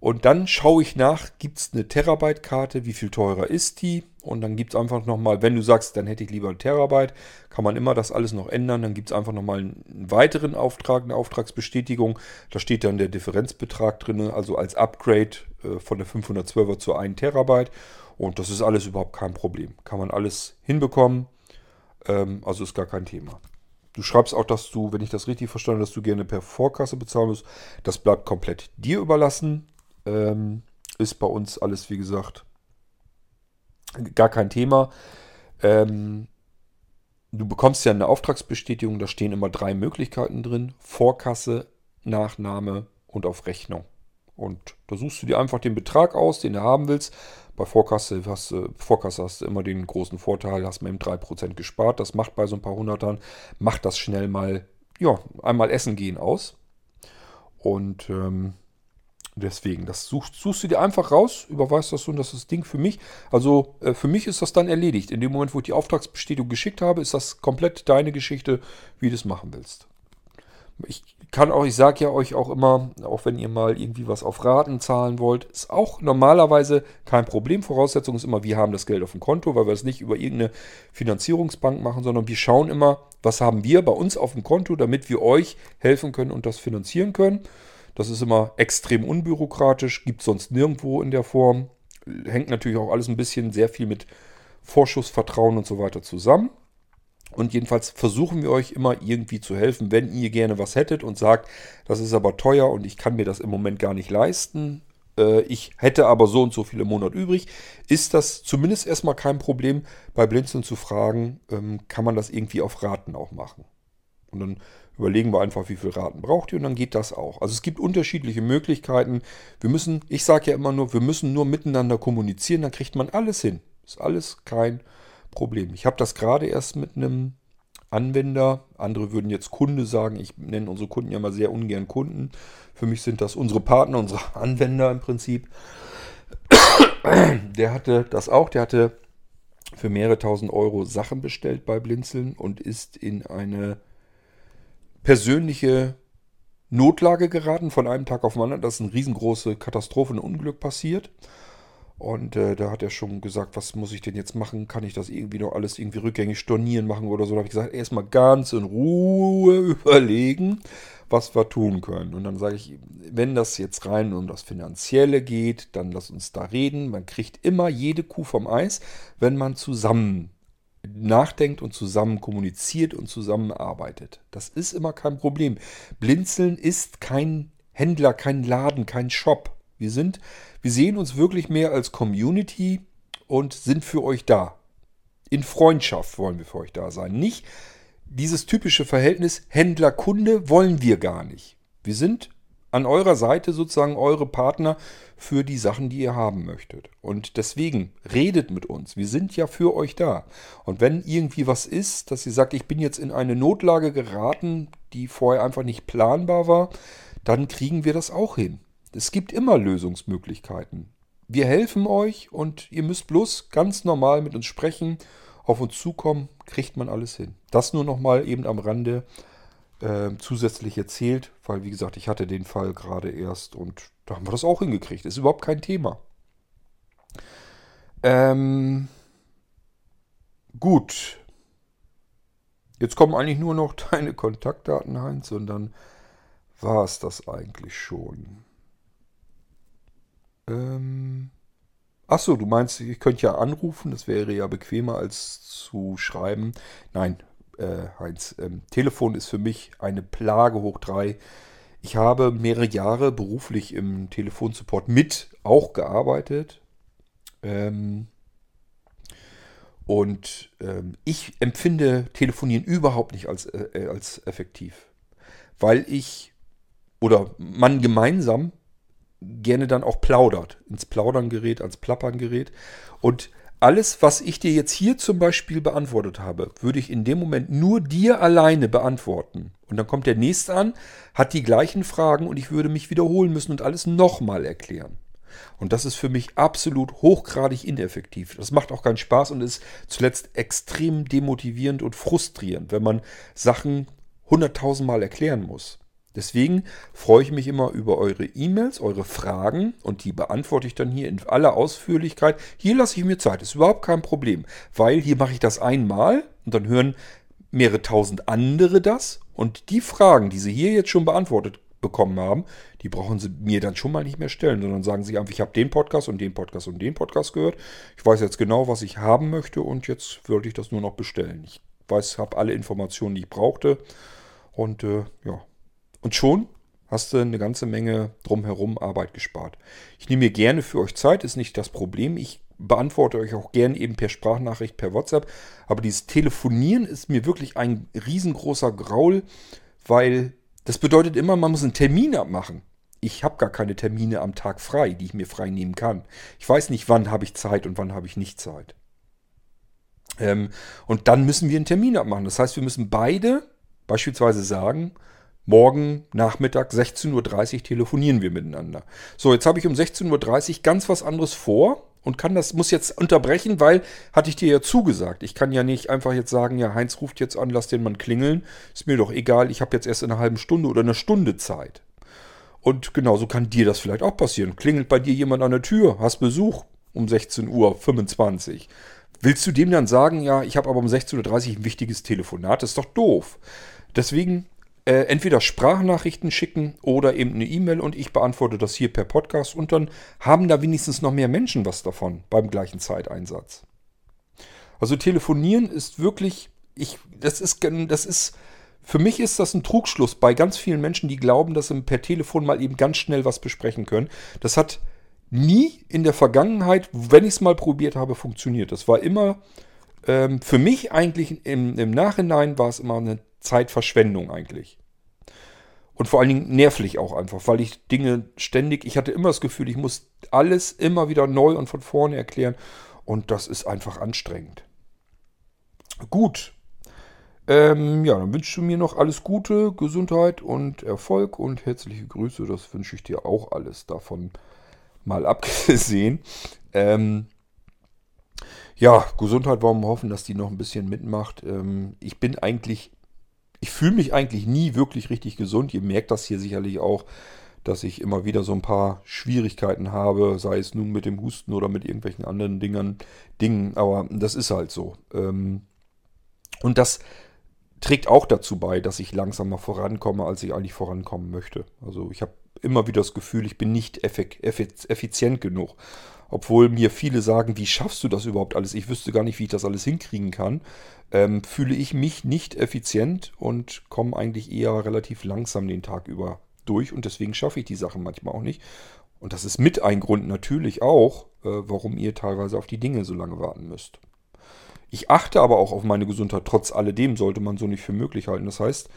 und dann schaue ich nach, gibt es eine Terabyte-Karte, wie viel teurer ist die? Und dann gibt es einfach nochmal, wenn du sagst, dann hätte ich lieber ein Terabyte, kann man immer das alles noch ändern. Dann gibt es einfach nochmal einen weiteren Auftrag, eine Auftragsbestätigung. Da steht dann der Differenzbetrag drin, also als Upgrade äh, von der 512er zu 1 Terabyte. Und das ist alles überhaupt kein Problem. Kann man alles hinbekommen. Ähm, also ist gar kein Thema. Du schreibst auch, dass du, wenn ich das richtig verstanden habe, dass du gerne per Vorkasse bezahlen musst. Das bleibt komplett dir überlassen. Ähm, ist bei uns alles, wie gesagt, gar kein Thema. Ähm, du bekommst ja eine Auftragsbestätigung, da stehen immer drei Möglichkeiten drin. Vorkasse, Nachname und auf Rechnung. Und da suchst du dir einfach den Betrag aus, den du haben willst. Bei Vorkasse hast, Vorkasse hast du immer den großen Vorteil, hast mir eben 3% gespart. Das macht bei so ein paar Hundertern, macht das schnell mal, ja, einmal essen gehen aus. Und ähm, Deswegen, das suchst, suchst du dir einfach raus, überweist das so und das ist das Ding für mich. Also äh, für mich ist das dann erledigt. In dem Moment, wo ich die Auftragsbestätigung geschickt habe, ist das komplett deine Geschichte, wie du es machen willst. Ich kann auch, ich sage ja euch auch immer, auch wenn ihr mal irgendwie was auf Raten zahlen wollt, ist auch normalerweise kein Problem. Voraussetzung ist immer, wir haben das Geld auf dem Konto, weil wir es nicht über irgendeine Finanzierungsbank machen, sondern wir schauen immer, was haben wir bei uns auf dem Konto, damit wir euch helfen können und das finanzieren können. Das ist immer extrem unbürokratisch, gibt sonst nirgendwo in der Form. Hängt natürlich auch alles ein bisschen sehr viel mit Vorschussvertrauen und so weiter zusammen. Und jedenfalls versuchen wir euch immer irgendwie zu helfen, wenn ihr gerne was hättet und sagt, das ist aber teuer und ich kann mir das im Moment gar nicht leisten. Äh, ich hätte aber so und so viel im Monat übrig. Ist das zumindest erstmal kein Problem, bei Blinzeln zu fragen, ähm, kann man das irgendwie auf Raten auch machen? Und dann überlegen wir einfach, wie viel Raten braucht ihr und dann geht das auch. Also es gibt unterschiedliche Möglichkeiten. Wir müssen, ich sage ja immer nur, wir müssen nur miteinander kommunizieren, dann kriegt man alles hin. Ist alles kein Problem. Ich habe das gerade erst mit einem Anwender, andere würden jetzt Kunde sagen, ich nenne unsere Kunden ja mal sehr ungern Kunden. Für mich sind das unsere Partner, unsere Anwender im Prinzip. Der hatte das auch, der hatte für mehrere tausend Euro Sachen bestellt bei Blinzeln und ist in eine persönliche Notlage geraten von einem Tag auf den anderen. Da ist eine riesengroße Katastrophe, ein Unglück passiert. Und äh, da hat er schon gesagt, was muss ich denn jetzt machen? Kann ich das irgendwie noch alles irgendwie rückgängig stornieren machen oder so? Da habe ich gesagt, erstmal ganz in Ruhe überlegen, was wir tun können. Und dann sage ich, wenn das jetzt rein um das Finanzielle geht, dann lass uns da reden. Man kriegt immer jede Kuh vom Eis, wenn man zusammen nachdenkt und zusammen kommuniziert und zusammenarbeitet. Das ist immer kein Problem. Blinzeln ist kein Händler, kein Laden, kein Shop. Wir sind, wir sehen uns wirklich mehr als Community und sind für euch da. In Freundschaft wollen wir für euch da sein. Nicht dieses typische Verhältnis Händler-Kunde wollen wir gar nicht. Wir sind an eurer Seite sozusagen eure Partner für die Sachen, die ihr haben möchtet. Und deswegen redet mit uns. Wir sind ja für euch da. Und wenn irgendwie was ist, dass ihr sagt, ich bin jetzt in eine Notlage geraten, die vorher einfach nicht planbar war, dann kriegen wir das auch hin. Es gibt immer Lösungsmöglichkeiten. Wir helfen euch und ihr müsst bloß ganz normal mit uns sprechen, auf uns zukommen, kriegt man alles hin. Das nur nochmal eben am Rande äh, zusätzlich erzählt, weil wie gesagt, ich hatte den Fall gerade erst und da haben wir das auch hingekriegt. Ist überhaupt kein Thema. Ähm, gut. Jetzt kommen eigentlich nur noch deine Kontaktdaten, Heinz, und dann war es das eigentlich schon. Ähm, Achso, du meinst, ich könnte ja anrufen, das wäre ja bequemer als zu schreiben. Nein, äh, Heinz, ähm, Telefon ist für mich eine Plage hoch drei. Ich habe mehrere Jahre beruflich im Telefonsupport mit auch gearbeitet. Ähm, und ähm, ich empfinde Telefonieren überhaupt nicht als, äh, als effektiv. Weil ich oder man gemeinsam gerne dann auch plaudert. Ins Plaudern gerät, als Plappern gerät. Und alles, was ich dir jetzt hier zum Beispiel beantwortet habe, würde ich in dem Moment nur dir alleine beantworten. Und dann kommt der nächste an, hat die gleichen Fragen und ich würde mich wiederholen müssen und alles nochmal erklären. Und das ist für mich absolut hochgradig ineffektiv. Das macht auch keinen Spaß und ist zuletzt extrem demotivierend und frustrierend, wenn man Sachen hunderttausendmal erklären muss. Deswegen freue ich mich immer über eure E-Mails, eure Fragen und die beantworte ich dann hier in aller Ausführlichkeit. Hier lasse ich mir Zeit, ist überhaupt kein Problem, weil hier mache ich das einmal und dann hören mehrere tausend andere das und die Fragen, die sie hier jetzt schon beantwortet bekommen haben, die brauchen sie mir dann schon mal nicht mehr stellen, sondern sagen sie einfach, ich habe den Podcast und den Podcast und den Podcast gehört. Ich weiß jetzt genau, was ich haben möchte und jetzt würde ich das nur noch bestellen. Ich weiß, habe alle Informationen, die ich brauchte und äh, ja, und schon hast du eine ganze Menge drumherum Arbeit gespart. Ich nehme mir gerne für euch Zeit, ist nicht das Problem. Ich beantworte euch auch gerne eben per Sprachnachricht, per WhatsApp. Aber dieses Telefonieren ist mir wirklich ein riesengroßer Graul, weil das bedeutet immer, man muss einen Termin abmachen. Ich habe gar keine Termine am Tag frei, die ich mir frei nehmen kann. Ich weiß nicht, wann habe ich Zeit und wann habe ich nicht Zeit. Ähm, und dann müssen wir einen Termin abmachen. Das heißt, wir müssen beide beispielsweise sagen, Morgen Nachmittag 16.30 Uhr telefonieren wir miteinander. So, jetzt habe ich um 16.30 Uhr ganz was anderes vor und kann das, muss jetzt unterbrechen, weil hatte ich dir ja zugesagt. Ich kann ja nicht einfach jetzt sagen, ja, Heinz ruft jetzt an, lass den Mann klingeln. Ist mir doch egal, ich habe jetzt erst in einer halben Stunde oder einer Stunde Zeit. Und genauso kann dir das vielleicht auch passieren. Klingelt bei dir jemand an der Tür, hast Besuch um 16.25 Uhr. Willst du dem dann sagen, ja, ich habe aber um 16.30 Uhr ein wichtiges Telefonat? Das ist doch doof. Deswegen äh, entweder Sprachnachrichten schicken oder eben eine E-Mail und ich beantworte das hier per Podcast und dann haben da wenigstens noch mehr Menschen was davon beim gleichen Zeiteinsatz. Also telefonieren ist wirklich, ich, das ist, das ist, für mich ist das ein Trugschluss bei ganz vielen Menschen, die glauben, dass sie per Telefon mal eben ganz schnell was besprechen können. Das hat nie in der Vergangenheit, wenn ich es mal probiert habe, funktioniert. Das war immer ähm, für mich eigentlich im, im Nachhinein war es immer eine Zeitverschwendung eigentlich. Und vor allen Dingen nervlich auch einfach, weil ich Dinge ständig, ich hatte immer das Gefühl, ich muss alles immer wieder neu und von vorne erklären. Und das ist einfach anstrengend. Gut. Ähm, ja, dann wünschst du mir noch alles Gute, Gesundheit und Erfolg und herzliche Grüße. Das wünsche ich dir auch alles davon mal abgesehen. Ähm, Ja, Gesundheit wollen wir hoffen, dass die noch ein bisschen mitmacht. Ähm, ich bin eigentlich, ich fühle mich eigentlich nie wirklich richtig gesund. Ihr merkt das hier sicherlich auch, dass ich immer wieder so ein paar Schwierigkeiten habe, sei es nun mit dem Husten oder mit irgendwelchen anderen Dingen. Dingen. Aber das ist halt so. Ähm, und das trägt auch dazu bei, dass ich langsamer vorankomme, als ich eigentlich vorankommen möchte. Also ich habe immer wieder das Gefühl, ich bin nicht effizient genug. Obwohl mir viele sagen, wie schaffst du das überhaupt alles? Ich wüsste gar nicht, wie ich das alles hinkriegen kann. Ähm, fühle ich mich nicht effizient und komme eigentlich eher relativ langsam den Tag über durch. Und deswegen schaffe ich die Sachen manchmal auch nicht. Und das ist mit ein Grund natürlich auch, äh, warum ihr teilweise auf die Dinge so lange warten müsst. Ich achte aber auch auf meine Gesundheit. Trotz alledem sollte man so nicht für möglich halten. Das heißt,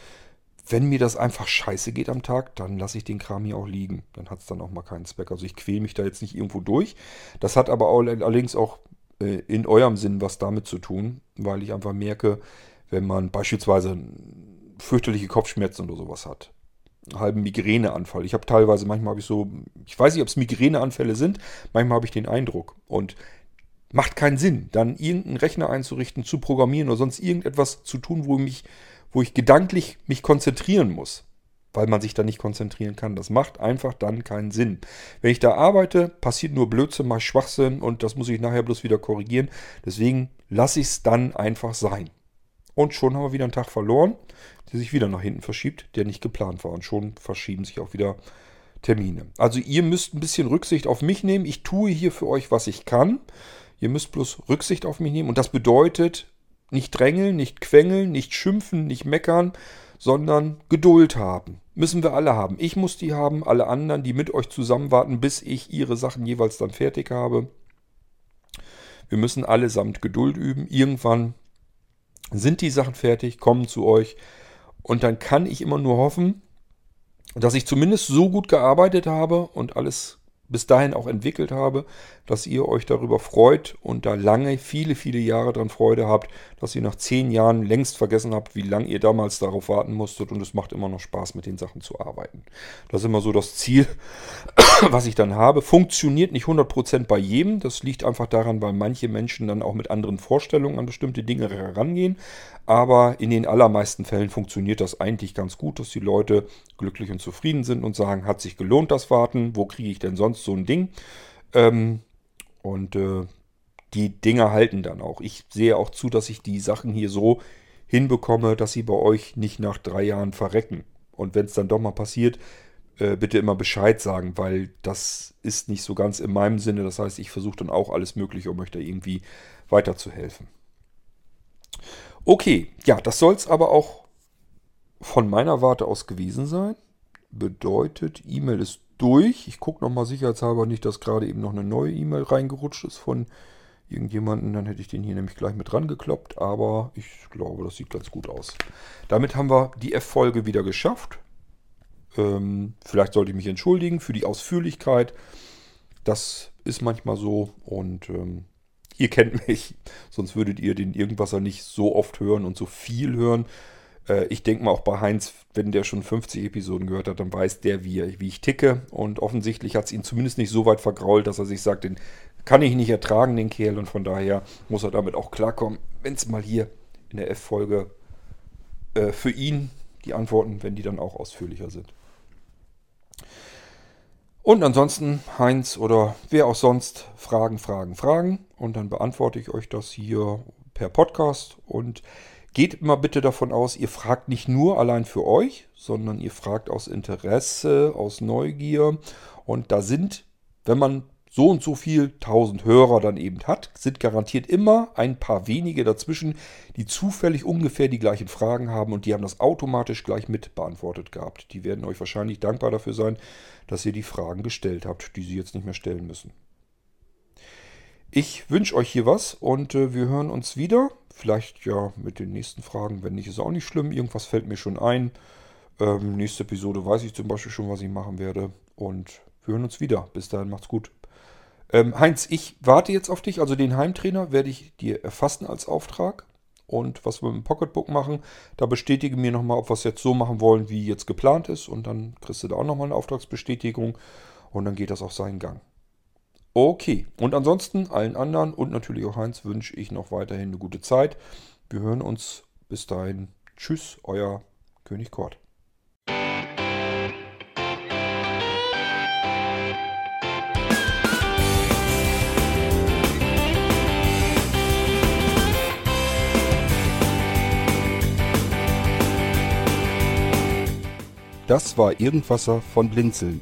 wenn mir das einfach scheiße geht am Tag, dann lasse ich den Kram hier auch liegen. Dann hat es dann auch mal keinen Zweck. Also ich quäle mich da jetzt nicht irgendwo durch. Das hat aber allerdings auch äh, in eurem Sinn was damit zu tun, weil ich einfach merke, wenn man beispielsweise fürchterliche Kopfschmerzen oder sowas hat, einen halben Migräneanfall. Ich habe teilweise, manchmal habe ich so, ich weiß nicht, ob es Migräneanfälle sind, manchmal habe ich den Eindruck. Und macht keinen Sinn, dann irgendeinen Rechner einzurichten, zu programmieren oder sonst irgendetwas zu tun, wo ich mich, wo ich gedanklich mich konzentrieren muss, weil man sich da nicht konzentrieren kann. Das macht einfach dann keinen Sinn. Wenn ich da arbeite, passiert nur Blödsinn, mal Schwachsinn und das muss ich nachher bloß wieder korrigieren. Deswegen lasse ich es dann einfach sein. Und schon haben wir wieder einen Tag verloren, der sich wieder nach hinten verschiebt, der nicht geplant war. Und schon verschieben sich auch wieder Termine. Also ihr müsst ein bisschen Rücksicht auf mich nehmen. Ich tue hier für euch, was ich kann. Ihr müsst bloß Rücksicht auf mich nehmen. Und das bedeutet nicht drängeln, nicht quengeln, nicht schimpfen, nicht meckern, sondern Geduld haben. Müssen wir alle haben. Ich muss die haben, alle anderen, die mit euch zusammen warten, bis ich ihre Sachen jeweils dann fertig habe. Wir müssen allesamt Geduld üben. Irgendwann sind die Sachen fertig, kommen zu euch. Und dann kann ich immer nur hoffen, dass ich zumindest so gut gearbeitet habe und alles bis dahin auch entwickelt habe, dass ihr euch darüber freut und da lange, viele, viele Jahre dran Freude habt, dass ihr nach zehn Jahren längst vergessen habt, wie lange ihr damals darauf warten musstet und es macht immer noch Spaß, mit den Sachen zu arbeiten. Das ist immer so das Ziel, was ich dann habe. Funktioniert nicht 100% bei jedem. Das liegt einfach daran, weil manche Menschen dann auch mit anderen Vorstellungen an bestimmte Dinge herangehen. Aber in den allermeisten Fällen funktioniert das eigentlich ganz gut, dass die Leute glücklich und zufrieden sind und sagen, hat sich gelohnt das Warten, wo kriege ich denn sonst so ein Ding? Ähm, und äh, die Dinge halten dann auch. Ich sehe auch zu, dass ich die Sachen hier so hinbekomme, dass sie bei euch nicht nach drei Jahren verrecken. Und wenn es dann doch mal passiert, äh, bitte immer Bescheid sagen, weil das ist nicht so ganz in meinem Sinne. Das heißt, ich versuche dann auch alles Mögliche, um euch da irgendwie weiterzuhelfen. Okay, ja, das soll es aber auch von meiner Warte aus gewesen sein. Bedeutet, E-Mail ist durch. Ich gucke nochmal sicherheitshalber nicht, dass gerade eben noch eine neue E-Mail reingerutscht ist von irgendjemanden. Dann hätte ich den hier nämlich gleich mit dran gekloppt. Aber ich glaube, das sieht ganz gut aus. Damit haben wir die F-Folge wieder geschafft. Ähm, vielleicht sollte ich mich entschuldigen für die Ausführlichkeit. Das ist manchmal so. Und ähm, ihr kennt mich, sonst würdet ihr den Irgendwasser nicht so oft hören und so viel hören. Äh, ich denke mal auch bei Heinz, wenn der schon 50 Episoden gehört hat, dann weiß der, wie, wie ich ticke. Und offensichtlich hat es ihn zumindest nicht so weit vergrault, dass er sich sagt, den kann ich nicht ertragen, den Kerl. Und von daher muss er damit auch klarkommen, wenn es mal hier in der F-Folge äh, für ihn die Antworten, wenn die dann auch ausführlicher sind. Und ansonsten, Heinz oder wer auch sonst, Fragen, Fragen, Fragen. Und dann beantworte ich euch das hier per Podcast. Und geht immer bitte davon aus, ihr fragt nicht nur allein für euch, sondern ihr fragt aus Interesse, aus Neugier. Und da sind, wenn man so und so viel tausend Hörer dann eben hat, sind garantiert immer ein paar wenige dazwischen, die zufällig ungefähr die gleichen Fragen haben und die haben das automatisch gleich mit beantwortet gehabt. Die werden euch wahrscheinlich dankbar dafür sein, dass ihr die Fragen gestellt habt, die sie jetzt nicht mehr stellen müssen. Ich wünsche euch hier was und äh, wir hören uns wieder. Vielleicht ja mit den nächsten Fragen. Wenn nicht, ist auch nicht schlimm. Irgendwas fällt mir schon ein. Ähm, nächste Episode weiß ich zum Beispiel schon, was ich machen werde. Und wir hören uns wieder. Bis dahin, macht's gut. Ähm, Heinz, ich warte jetzt auf dich. Also den Heimtrainer werde ich dir erfassen als Auftrag. Und was wir mit dem Pocketbook machen, da bestätige mir nochmal, ob wir es jetzt so machen wollen, wie jetzt geplant ist. Und dann kriegst du da auch nochmal eine Auftragsbestätigung. Und dann geht das auf seinen Gang. Okay, und ansonsten allen anderen und natürlich auch Heinz wünsche ich noch weiterhin eine gute Zeit. Wir hören uns bis dahin. Tschüss, euer König Kort. Das war Irgendwasser von Blinzeln.